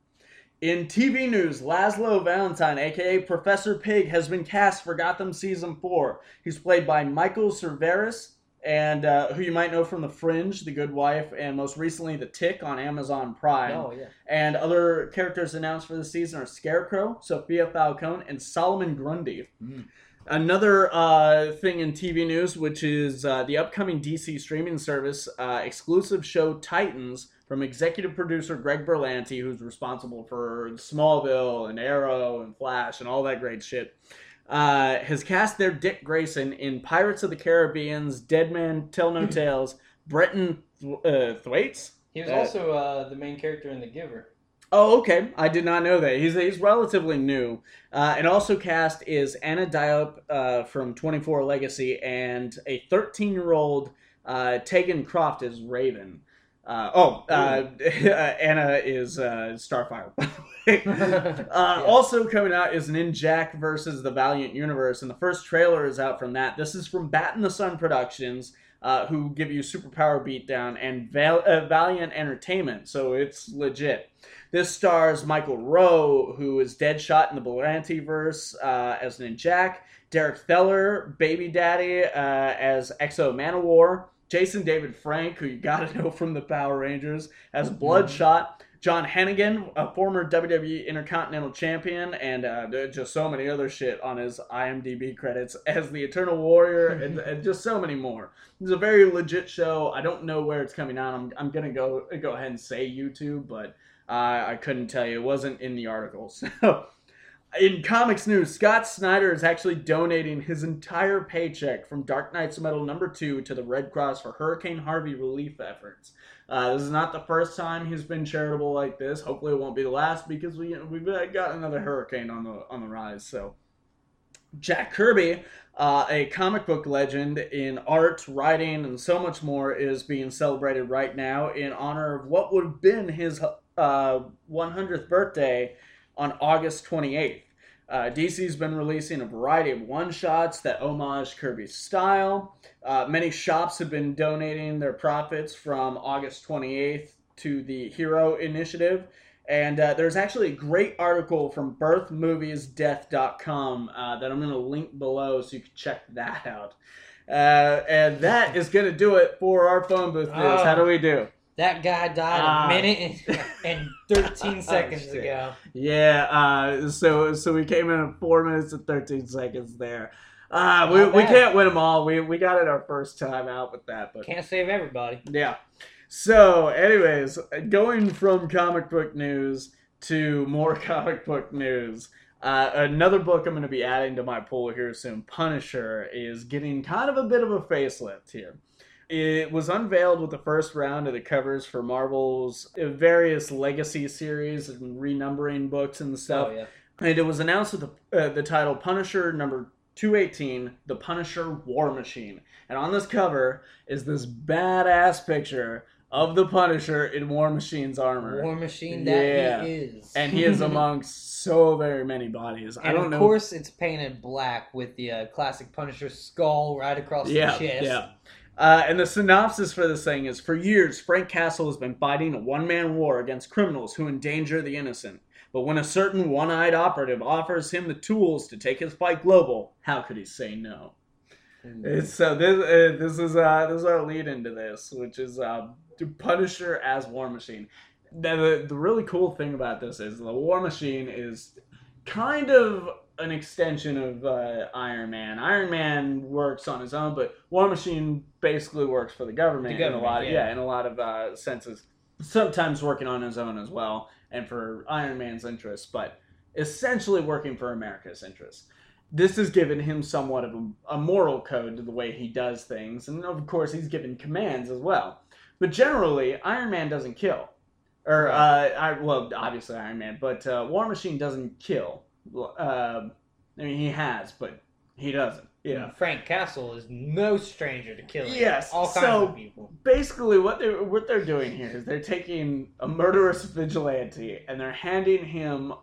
In TV news, Laszlo Valentine, aka Professor Pig, has been cast for Gotham Season 4. He's played by Michael Cerveris, and uh, who you might know from The Fringe, The Good Wife, and most recently The Tick on Amazon Prime. Oh yeah. And other characters announced for the season are Scarecrow, Sophia Falcone, and Solomon Grundy. Mm. Another uh, thing in TV news, which is uh, the upcoming DC streaming service uh, exclusive show Titans from executive producer Greg Berlanti, who's responsible for Smallville and Arrow and Flash and all that great shit, uh, has cast their Dick Grayson in Pirates of the Caribbean's Dead Man Tell No Tales, Brenton uh, Thwaites. He was Uh, also uh, the main character in The Giver. Oh, okay. I did not know that. He's he's relatively new. Uh, and also cast is Anna Diop uh, from 24 Legacy and a 13 year old uh, Tegan Croft as Raven. Uh, oh, uh, <laughs> Anna is uh, Starfire. By the way. uh, Yeah. Also coming out is Ninjak versus the Valiant Universe, and the first trailer is out from that. This is from Bat in the Sun Productions, uh, who give you Superpower Beatdown and Val- uh, Valiant Entertainment, so it's legit. This stars Michael Rowe, who is Deadshot in the Berlanti verse uh, as Ninjak, Derek Theler, Baby Daddy uh, as X-O Manowar, Jason David Frank, who you gotta <laughs> know from the Power Rangers, as Bloodshot. John Hennigan, a former WWE Intercontinental Champion, and uh, just so many other shit on his IMDb credits <laughs> as the Eternal Warrior, and, and just so many more. It's a very legit show. I don't know where it's coming out. I'm, I'm gonna go go ahead and say YouTube, but uh, I couldn't tell you. It wasn't in the article. <laughs> So In comics news, Scott Snyder is actually donating his entire paycheck from Dark Nights Metal number two to the Red Cross for Hurricane Harvey relief efforts. Uh, this is not the first time he's been charitable like this. Hopefully, it won't be the last because we we've got another hurricane on the on the rise. So, Jack Kirby, uh, a comic book legend in art, writing, and so much more, is being celebrated right now in honor of what would have been his uh, 100th birthday on August 28th. Uh, DC's been releasing a variety of one shots that homage Kirby's style. Uh, many shops have been donating their profits from August 28th to the Hero Initiative. And uh, there's actually a great article from birthmoviesdeath.com uh, that I'm going to link below so you can check that out. Uh, and that is going to do it for our phone booth news. Oh. How do we do? That guy died Ah. a minute and, and 13 <laughs> seconds shit. ago. Yeah, uh, so so we came in at four minutes and thirteen seconds there. Uh, we, we can't win them all. We we got it our first time out with that, but Can't save everybody. yeah. So, anyways, going from comic book news to more <laughs> comic book news. Uh, another book I'm going to be adding to my pool here soon, Punisher, is getting kind of a bit of a facelift here. It was unveiled with the first round of the covers for Marvel's various legacy series and renumbering books and stuff. Oh, yeah. And it was announced with the, uh, the title Punisher number 218, The Punisher War Machine. And on this cover is this badass picture of the Punisher in War Machine's armor. War machine that Yeah. he is. and he is <laughs> amongst so very many bodies. I don't of know. course, it's painted black with the uh, classic Punisher skull right across yeah, the chest. yeah. Uh, and the synopsis for this thing is For years, Frank Castle has been fighting a one man war against criminals who endanger the innocent. But when a certain one eyed operative offers him the tools to take his fight global, how could he say no? It's, so this uh, this is uh, this is our lead into this, which is uh, Punisher as War Machine. Now, the the really cool thing about this is the War Machine is kind of an extension of uh, Iron Man. Iron Man works on his own, but War Machine basically works for the government, The in a lot. government, yeah. yeah. in a lot of uh, senses. Sometimes working on his own as well, and for Iron Man's interests, but essentially working for America's interests this has given him somewhat of a, a moral code to the way he does things, and of course he's given commands as well. But generally, Iron Man doesn't kill, or uh, I, well, obviously Iron Man, but uh, War Machine doesn't kill. Uh, I mean, he has, but he doesn't. Yeah. Frank Castle is no stranger to killing. Yes, All kinds so- of people. Basically, what they're what they're doing here is they're taking a murderous vigilante and they're handing him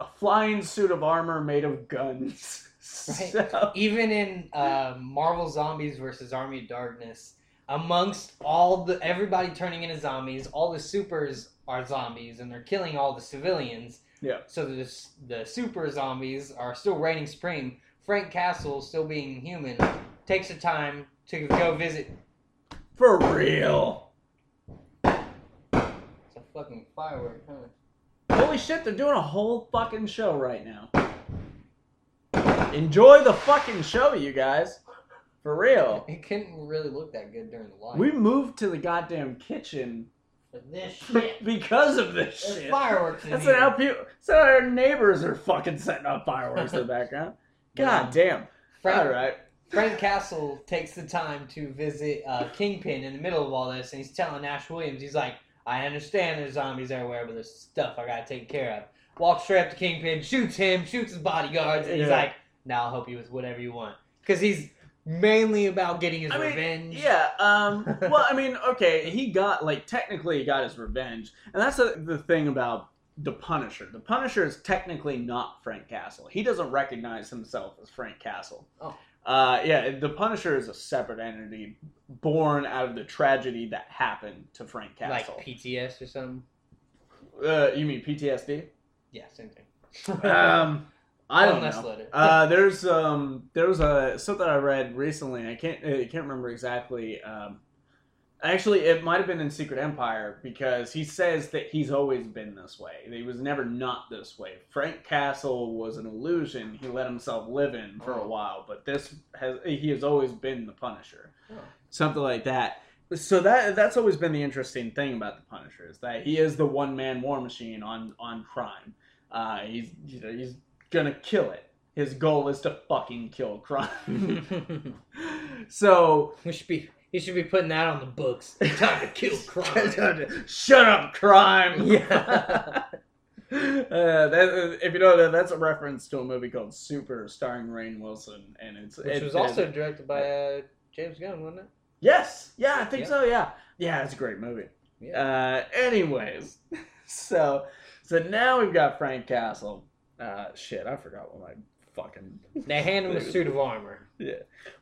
a flying suit of armor made of guns. <laughs> Right. So- Even in uh, Marvel Zombies versus Army of Darkness, amongst all the everybody turning into zombies, all the supers are zombies, and they're killing all the civilians. Yeah. So the the super zombies are still reigning supreme. Frank Castle, still being human, takes the time to go visit. For real. It's a fucking firework, huh? Holy shit, they're doing a whole fucking show right now. Enjoy the fucking show, you guys. For real. It couldn't really look that good during the light. We moved to the goddamn kitchen this shit. because of this There's shit. fireworks in That's here. how people. So our neighbors are fucking setting up fireworks in the background. <laughs> God damn. Frank, All right. Frank Castle takes the time to visit uh, Kingpin in the middle of all this, and he's telling Ash Williams, he's like, I understand there's zombies everywhere, but there's stuff I gotta take care of. Walks straight up to Kingpin, shoots him, shoots his bodyguards, and he's Yeah. like, now I'll help you with whatever you want. Because he's mainly about getting his I mean, revenge. Yeah. Um. <laughs> Well, I mean, okay, he got like technically he got his revenge, and that's the, the thing about the Punisher. The Punisher is technically not Frank Castle. He doesn't recognize himself as Frank Castle. Oh. Uh, yeah, the Punisher is a separate entity born out of the tragedy that happened to Frank Castle. Like Castle. PTS or something. uh, you mean PTSD? Yeah, same thing. <laughs> <laughs> Um, I don't Unless know. Uh, there's um, there was a something I read recently. I can't I can't remember exactly. Um, actually, it might have been in Secret Empire because he says that he's always been this way. He was never not this way. Frank Castle was an illusion he let himself live in for a Oh. while, but this has he has always been the Punisher. Oh. Something like that. So that that's always been the interesting thing about the Punisher is that he is the one man war machine on on crime. Uh, he's you know he's gonna kill it. His goal is to fucking kill crime. <laughs> <laughs> so we should be. You should be putting that on the books. Time to <laughs> kill crime. Shut up, crime. Yeah. Uh, that, if you know that, that's a reference to a movie called Super, starring Rainn Wilson, and it's Which it- was it- also directed by uh, James Gunn, wasn't it? yes, yeah, I think Yeah. so. Yeah, yeah, it's a great movie. Yeah. Uh, anyways, so so now we've got Frank Castle. Uh, shit, I forgot what my fucking <laughs> they hand him a <laughs> suit of armor. yeah.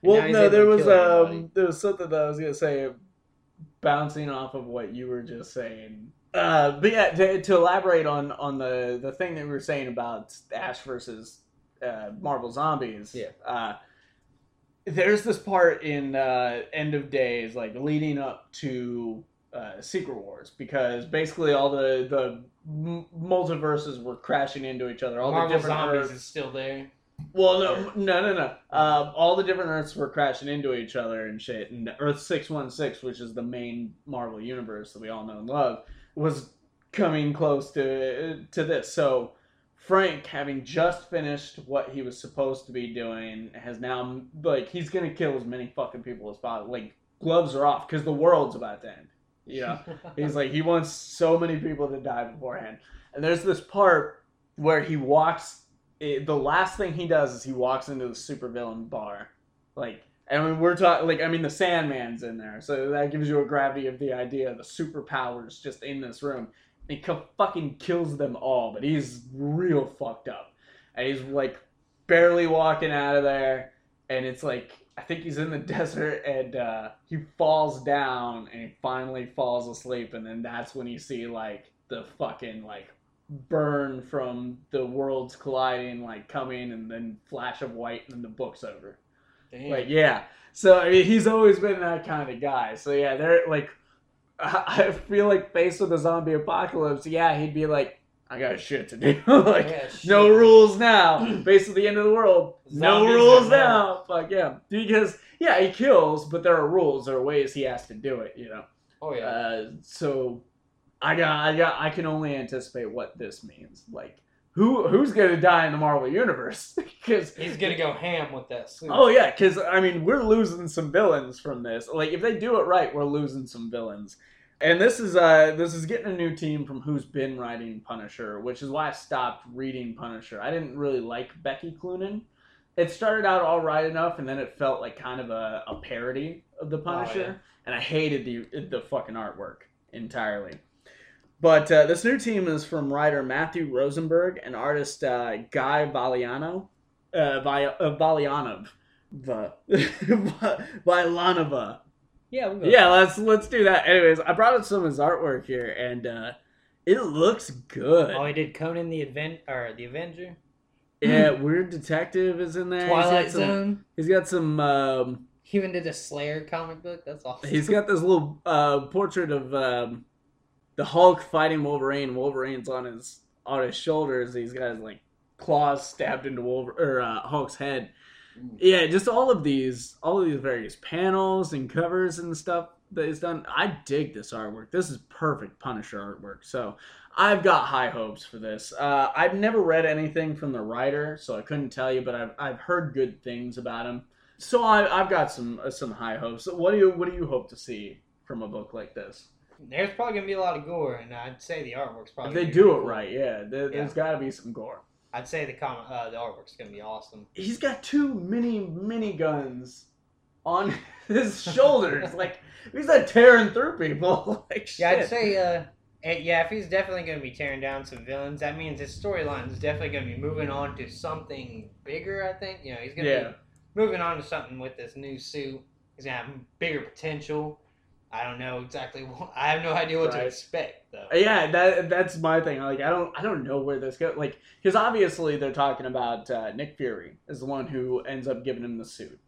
Well, no, there was um, there was something that I was gonna say, bouncing off of what you were just saying. Uh, but yeah, to, to elaborate on on the the thing that we were saying about Ash versus uh, Marvel Zombies. Yeah. Uh, there's this part in uh, End of Days, like leading up to uh, Secret Wars, because basically all the the multiverses were crashing into each other. All Marvel the different Zombies Earths- is still there. well, no, no, no, no. Um, all the different Earths were crashing into each other and shit. And Earth six one six, which is the main Marvel universe that we all know and love, was coming close to to this. So Frank, having just finished what he was supposed to be doing, has now like he's gonna kill as many fucking people as possible. Like gloves are off because the world's about to end. Know. <laughs> He's like he wants so many people to die beforehand. And there's this part where he walks. It, the last thing he does is he walks into the supervillain bar, like. I mean, we're talking like I mean the Sandman's in there, so that gives you a gravity of the idea of the superpowers just in this room. He co- fucking kills them all, but he's real fucked up, and he's like barely walking out of there, and it's like I think he's in the <laughs> desert and uh, he falls down and he finally falls asleep and then that's when you see like the fucking like burn from the worlds colliding like coming and then flash of white and then the book's over. Damn. Like yeah. So I mean he's always been that kind of guy. So yeah, they're like I <laughs> I feel like faced with a zombie apocalypse, yeah, he'd be like, I got shit to do. <laughs> like Yeah, no rules now. Face of the end of the world. no Zombies rules no more. now. Fuck yeah. Because yeah, he kills, but there are rules. There are ways he has to do it. You know. Oh yeah. Uh, so I got, I got, I can only anticipate what this means. Like who, who's gonna die in the Marvel universe? <laughs> Because He's gonna go ham with this. Oh yeah, because I mean we're losing some villains from this. Like if they do it right, we're losing some villains. And this is uh this is getting a new team from who's been writing Punisher, which is why I stopped reading Punisher. I didn't really like Becky Cloonan. It started out all right enough, and then it felt like kind of a, a parody of the Punisher, yeah. and I hated the the fucking artwork entirely. But uh, this new team is from writer Matthew Rosenberg and artist uh, Guy Valiano, uh, Vi- uh, Valianov, <laughs> Va- Vilanova. Yeah. We'll go. Yeah, let's let's do that. Anyways, I brought up some of his artwork here, and uh, it looks good. Oh, he did Conan the Advent or the Avenger. yeah, <laughs> Weird Detective is in there. Twilight he's got some, Zone. He's got some. Um, He even did a Slayer comic book. That's awesome. he's got this little uh, portrait of um, the Hulk fighting Wolverine. Wolverine's on his on his shoulders. He's got his like claws stabbed into Wolver- or uh, Hulk's head. Mm. Yeah, just all of these, all of these various panels and covers and stuff that is done. I dig this artwork. This is perfect Punisher artwork. So I've got high hopes for this. Uh, I've never read anything from the writer, so I couldn't tell you, but I've, I've heard good things about him. So I, I've got some uh, some high hopes. What do you what do you hope to see from a book like this? There's probably gonna be a lot of gore, and I'd say the artwork's probably. If they do pretty it cool. right, yeah, there, Yeah. there's got to be some gore. I'd say the comic, uh, the artwork's gonna be awesome. he's got two mini mini guns on <laughs> his shoulders. <laughs> like he's not tearing through people. <laughs> like shit. Yeah, I'd say, uh, eh, yeah, if he's definitely going to be tearing down some villains, that means his storyline is definitely going to be moving on to something bigger. I think you know he's going to Yeah. be moving on to something with this new suit. He's going to have bigger potential. I don't know exactly. <laughs> What, I have no idea what to expect though. Yeah, that that's my thing. Like I don't I don't know where this goes. Like because obviously they're talking about uh, Nick Fury is the one who ends up giving him the suit,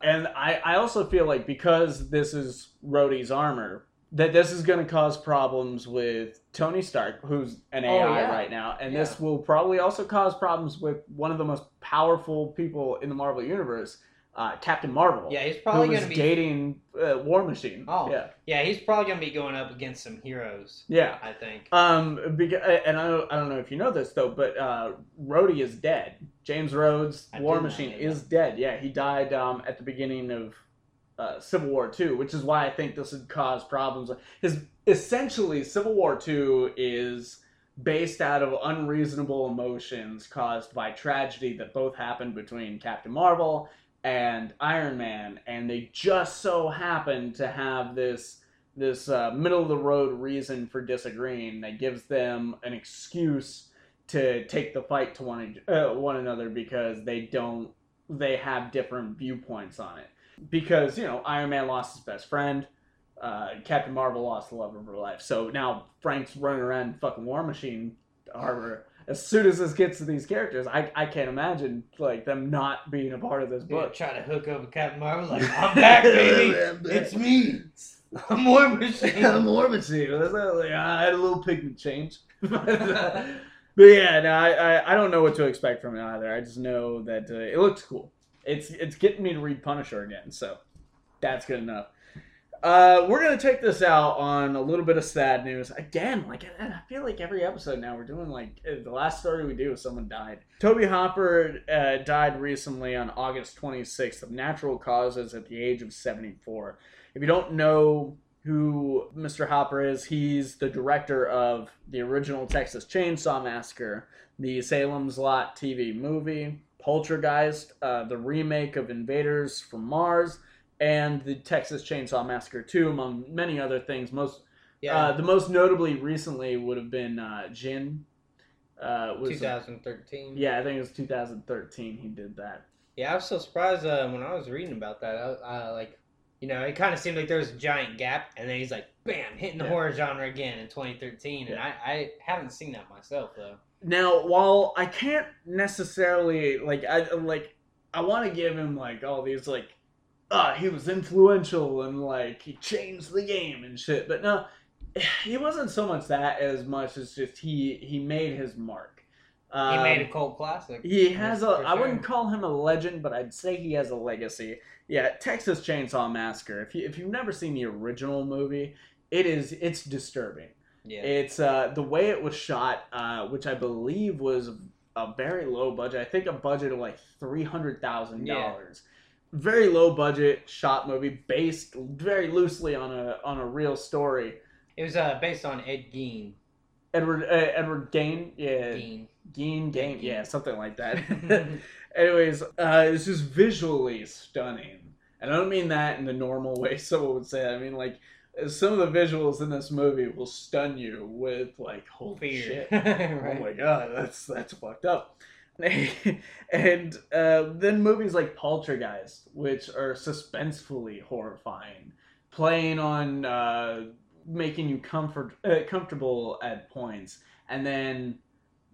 and I I also feel like because this is Rhodey's armor that this is going to cause problems with Tony Stark, who's an Oh, AI yeah. right now, and Yeah. this will probably also cause problems with one of the most powerful people in the Marvel universe, uh, Captain Marvel. Yeah, he's probably going to be. dating uh, War Machine. Oh. yeah, Yeah, he's probably going to be going up against some heroes. yeah. I think. Um, because, and I don't, I don't know if you know this though, but uh, Rhodey is dead. James Rhodes, I War Machine, is dead. Yeah, he died um, at the beginning of uh, Civil War Two, which is why I think this would cause problems. His essentially Civil War Two is based out of unreasonable emotions caused by tragedy that both happened between Captain Marvel and Iron Man, and they just so happened to have this this uh, middle of the road reason for disagreeing that gives them an excuse to take the fight to one uh, one another because they don't they have different viewpoints on it. Because you know Iron Man lost his best friend, uh, Captain Marvel lost the love of her life. So now Frank's running around fucking War Machine harbor. As soon as this gets to these characters, I, I can't imagine like them not being a part of this book. try to hook up with Captain Marvel like I'm back, <laughs> baby. I'm back. it's me. <laughs> I'm War Machine. I'm War Machine. Like, I had a little pigment change. <laughs> but, uh, but yeah, no, I, I I don't know what to expect from it either. I just know that uh, it looks cool. It's it's getting me to read Punisher again, so that's good enough. Uh, we're gonna take this out on a little bit of sad news again. Like I, I feel like every episode now we're doing like uh, the last story we do, someone died. Tobe Hopper uh, died recently on August 26th of natural causes at the age of 74. If you don't know who Mr. Hopper is, he's the director of the original Texas Chainsaw Massacre, the Salem's Lot TV movie, Poltergeist, uh, the remake of Invaders from Mars, and the Texas Chainsaw Massacre 2, among many other things. Most Yeah, uh, the most notably recently would have been uh, Djinn. Uh, was 2013. yeah, I think it was 2013. He did that. Yeah, I was so surprised uh, when I was reading about that. I, like, you know, it kind of seemed like there was a giant gap, and then he's like, bam, hitting the Yeah. horror genre again in 2013, and I, I haven't seen that myself though. Now, while I can't necessarily like, I like, I want to give him like all these like, ah, he was influential and like he changed the game and shit. But no, he wasn't so much that as much as just he he made his mark. He Um, made a cult classic. He has a. I wouldn't call him a legend, but I'd say he has a legacy. Yeah, Texas Chainsaw Massacre. If you if you've never seen the original movie, it is it's disturbing. Yeah, It's uh the way it was shot, uh, which I believe was a very low budget. I think a budget of like three hundred thousand dollars. Very low budget shot movie based very loosely on a on a real story. it was uh, based on Ed Gein. Edward uh, Edward Gain, yeah, Gein. Gein. yeah, something like that. <laughs> <laughs> Anyways, uh, it's just visually stunning, and I don't mean that in the normal way <laughs> someone would say. I mean like some of the visuals in this movie will stun you with like holy Fear. shit. right. Oh my god, that's that's fucked up. <laughs> and uh, then movies like Poltergeist, which are suspensefully horrifying, playing on uh, making you comfort uh, comfortable at points, and then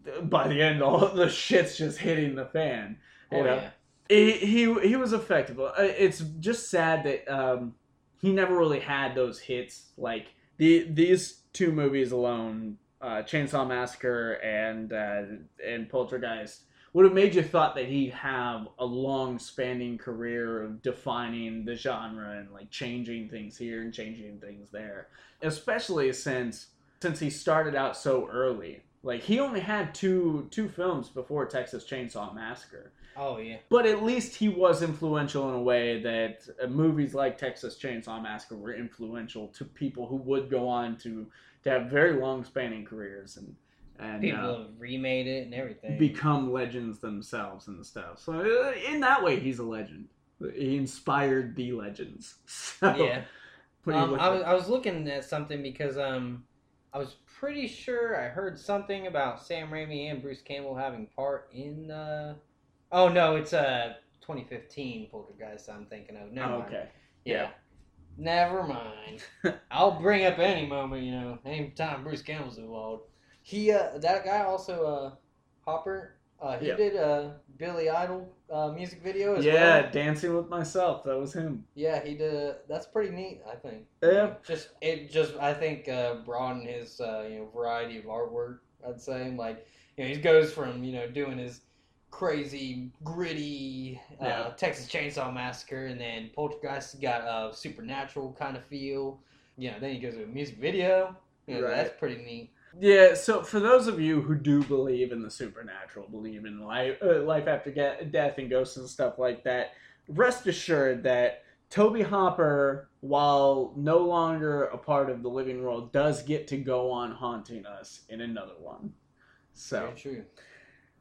uh, by the end, <laughs> all the shit's just hitting the fan. You Oh, know? yeah. he he he was effective. Uh, It's just sad that um, he never really had those hits. Like the these two movies alone, uh, Chainsaw Massacre and uh, and Poltergeist, would have made you thought that he'd have a long spanning career of defining the genre and like changing things here and changing things there. Especially since since he started out so early. Like he only had two two films before Texas Chainsaw Massacre. Oh yeah. But at least he was influential in a way that uh, movies like Texas Chainsaw Massacre were influential to people who would go on to to have very long spanning careers and and People uh, have remade it and everything. become legends themselves and stuff. So uh, in that way, he's a legend. He inspired the legends. <laughs> So, yeah. what do you Um, I, was, at? I was looking at something because um, I was pretty sure I heard something about Sam Raimi and Bruce Campbell having part in. Uh... Oh no, it's uh 2015 Poltergeist. I'm thinking of. Never Oh, okay. Yeah. Never mind. <laughs> I'll bring up any moment, you know, anytime Bruce Campbell's involved. He, uh, that guy also, uh, Hopper, uh, he Yeah. did a Billy Idol uh, music video as Yeah, well. Yeah, Dancing with Myself. That was him. Yeah, he did. That's pretty neat, I think. Yeah. Just it just I think uh, broadened his uh, you know variety of artwork. I'd say like you know he goes from you know doing his crazy gritty uh, Yeah. Texas Chainsaw Massacre, and then Poltergeist got a supernatural kind of feel. You know, then he goes to a music video. You know, Right. That's pretty neat. Yeah, so for those of you who do believe in the supernatural, believe in life, uh, life after ge- death and ghosts and stuff like that, rest assured that Tobe Hopper, while no longer a part of the living world, does get to go on haunting us in another one. So,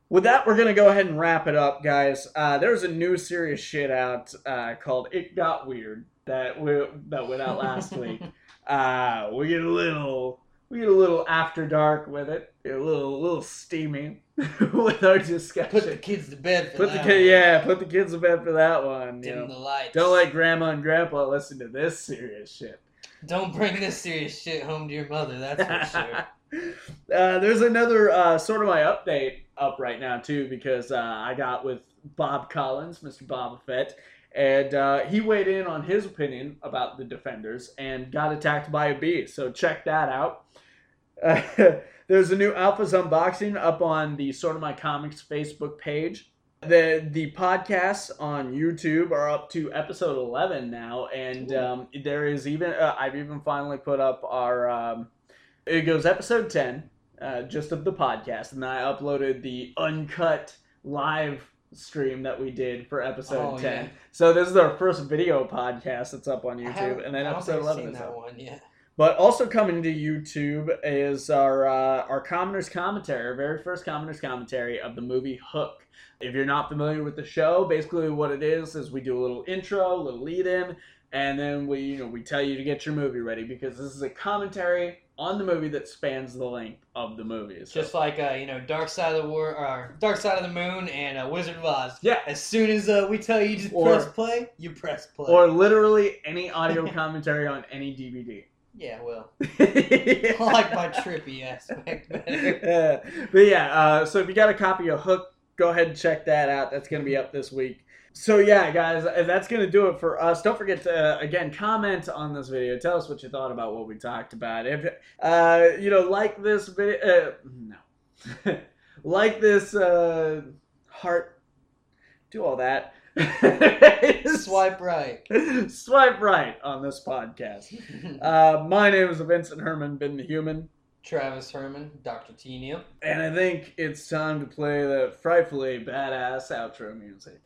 with that, we're gonna go ahead and wrap it up, guys. Uh, there's a new serious shit out uh, called "It Got Weird" that we, that went out last week. <laughs> Uh, we get a little we get a little after dark with it, a little little steamy <laughs> with our discussion. Put the kids to bed for Put the that kid, one. yeah, put the kids to bed for that one. you know. the lights. Don't let grandma and grandpa listen to this serious shit. Don't bring this serious shit home to your mother. That's for <laughs> sure. uh, there's another uh, sort of my update up right now too because uh, I got with Bob Collins, Mr. Boba Fett, and uh, he weighed in on his opinion about the Defenders and got attacked by a bee. So check that out. <laughs> There's a new Alphas unboxing up on the Sorta My Comics Facebook page. The the podcasts on YouTube are up to episode 11 now, and um, there is even uh, I've even finally put up our um, it goes episode 10 uh, just of the podcast and i uploaded the uncut live stream that we did for episode Oh, 10 yeah. so this is our first video podcast that's up on youtube and then episode 11 seen is that up one yet. But also coming to youtube is our uh, our commoners commentary our very first commoners commentary of the movie hook if you're not familiar with the show basically what it is is we do a little intro a little lead in and then we you know we tell you to get your movie ready because this is a commentary on the movie that spans the length of the movie. So- Just like uh, you know, Dark Side of the War or Dark Side of the Moon and uh, Wizard of Oz. yeah, As soon as uh, we tell you to Or- press play, you press play. or literally any audio <laughs> commentary on any DVD. Yeah, well, <laughs> <laughs> I like my trippy aspect better. Uh, but yeah, uh, so if you got a copy of Hook, go ahead and check that out. That's going to be up this week. So yeah, guys, uh, that's going to do it for us. Don't forget to uh, again comment on this video. Tell us what you thought about what we talked about. If uh, you know, like this video, uh, no, <laughs> like this uh, heart, do all that. <laughs> Swipe right. Swipe right on this podcast. <laughs> Uh, my name is Vincent Herman, Vin the human. Travis Herman, Dr. T. Neil. And I think it's time to play the frightfully badass outro music.